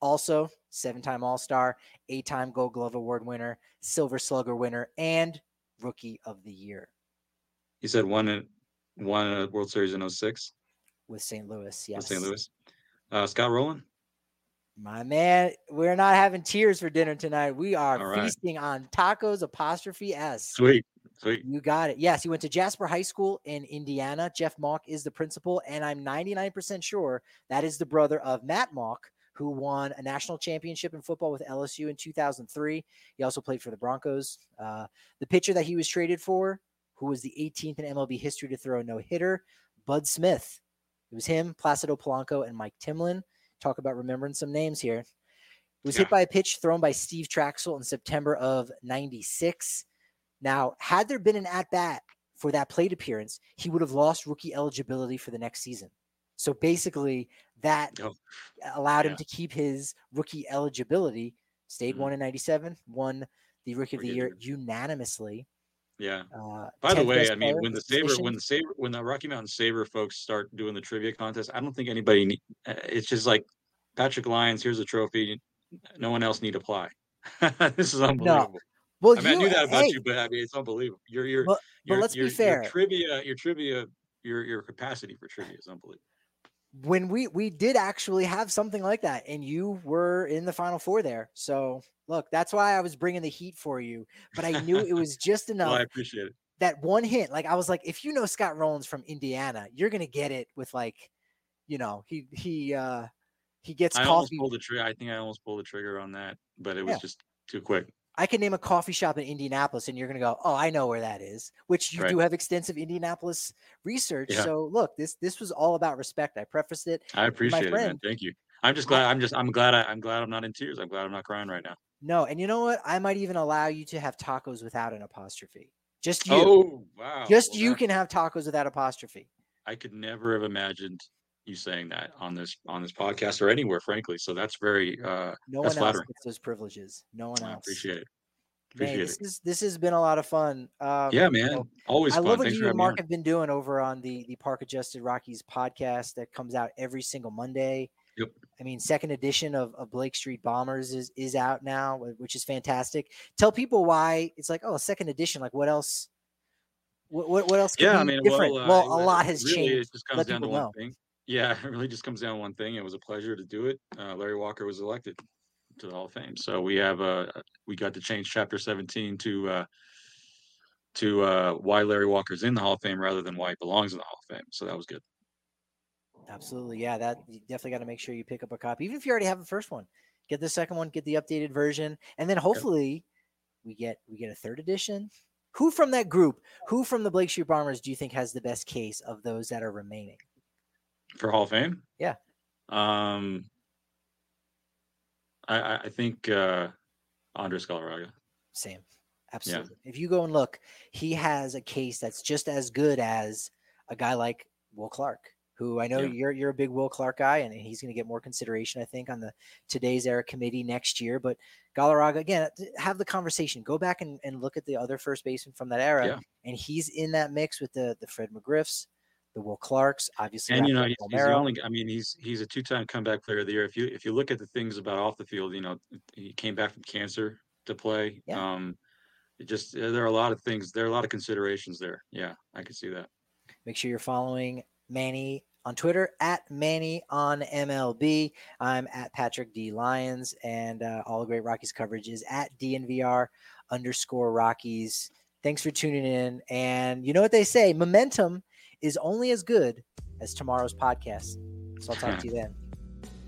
Also, seven time All Star, eight time Gold Glove Award winner, Silver Slugger winner, and Rookie of the Year. You said one one a World Series in 06? With St. Louis, yes. With St. Louis. Uh, Scott Rolen? My man, we're not having tears for dinner tonight. We are right. feasting on tacos apostrophe S. Sweet. Sweet. You got it. Yes, he went to Jasper High School in Indiana. Jeff Mauck is the principal, and I'm 99% sure that is the brother of Matt Mauck, who won a national championship in football with LSU in 2003. He also played for the Broncos. Uh, the pitcher that he was traded for, who was the 18th in MLB history to throw a no hitter, Bud Smith. It was him, Placido Polanco, and Mike Timlin. Talk about remembering some names here. It was Yeah. hit by a pitch thrown by Steve Trachsel in September of 96. Now, had there been an at bat for that plate appearance, he would have lost rookie eligibility for the next season. So basically, that Oh, allowed him to keep his rookie eligibility. Stayed Mhm. one in 97, won the rookie of the Rookie of the year Year. unanimously. Yeah. Uh, By the way, I mean, when the SABR, position. when the SABR, when the Rocky Mountain SABR folks start doing the trivia contest, I don't think anybody. Need, uh, it's just like Patrick Lyons. Here's a trophy. No one else need apply. *laughs* this is unbelievable. well, I mean, I knew that about hey, you, but I mean, it's unbelievable. Your your But- but your, let's be fair. Your trivia, your trivia, your your capacity for trivia is unbelievable. When we we did actually have something like that and you were in the final four there so look that's why i was bringing the heat for you but i knew it was just *laughs* enough Well, I appreciate it. that one hint like i was like if you know scott rolen from indiana you're gonna get it with like you know he he uh he gets I almost pulled the trigger. I think I almost pulled the trigger on that, but it was Yeah. just too quick. I can name a coffee shop in indianapolis and you're gonna go oh i know where that is which you Right. do have extensive indianapolis research Yeah. so look this this was all about respect i prefaced it I appreciate it, man. Thank you. I'm just glad. I'm just. I'm glad. I, I'm glad I'm not in tears. I'm glad I'm not crying right now. no and you know what i might even allow you to have tacos without an apostrophe just you Oh wow! Just Well, you can have tacos without apostrophe. I could never have imagined you saying that on this on this podcast or anywhere, frankly. So that's very. uh No That's one else flattering. gets those privileges. No one I else. appreciate it. Man, Appreciate this it. is this has been a lot of fun. Um, Yeah, man. Always I fun. love what Thanks you and Mark have been doing over on the the Park Adjusted Rockies podcast that comes out every single Monday. Yep. I mean, second edition of, of Blake Street Bombers is is out now, which is fantastic. Tell people why it's like, oh, second edition. Like, what else? What what, what else? Yeah, I mean, different. well, Well, uh, a lot has really, changed. It just comes Let down to one know. thing. Yeah, it really just comes down to one thing. It was a pleasure to do it. Uh, Larry Walker was elected to the Hall of Fame, so we have uh we got to change Chapter 17 to uh to uh why Larry Walker's in the Hall of Fame rather than why he belongs in the Hall of Fame. So that was good. Absolutely. Yeah, that you definitely got to make sure you pick up a copy. Even if you already have the first one, get the second one, get the updated version, and then hopefully we get we get a third edition. Who from that group, who from the Blake Street Bombers do you think has the best case of those that are remaining? For Hall of Fame. Yeah. Um, I I, think uh, Andres Galarraga. Same. Absolutely. If you go and look, he has a case that's just as good as a guy like Will Clark, who I know Yeah. you're you're a big Will Clark guy, and he's going to get more consideration, I think, on the today's era committee next year. But Galarraga, again, have the conversation. Go back and, and look at the other first baseman from that era, Yeah. and he's in that mix with the the Fred McGriffs, the Will Clarks, obviously. And you know, he's, he's the only. I mean, he's he's a two-time comeback player of the year. If you if you look at the things about off the field, you know, he came back from cancer to play. Yeah. Um, it just there are a lot of things. There are a lot of considerations there. Yeah, I can see that. Make sure you're following Manny on Twitter at Manny on MLB. I'm at Patrick D Lyons, and uh, all the great Rockies coverage is at DNVR underscore Rockies. Thanks for tuning in. And you know what they say momentum is only as good as tomorrow's podcast. So I'll talk to you *laughs* then.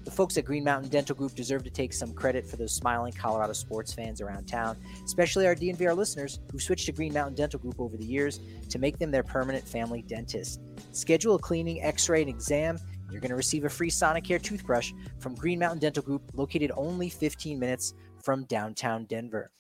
The folks at Green Mountain Dental Group deserve to take some credit for those smiling Colorado sports fans around town, especially our DNVR listeners who switched to Green Mountain Dental Group over the years to make them their permanent family dentist. Schedule a cleaning, x ray, and exam. and You're going to receive a free Sonicare toothbrush from Green Mountain Dental Group, located only 15 minutes from downtown Denver.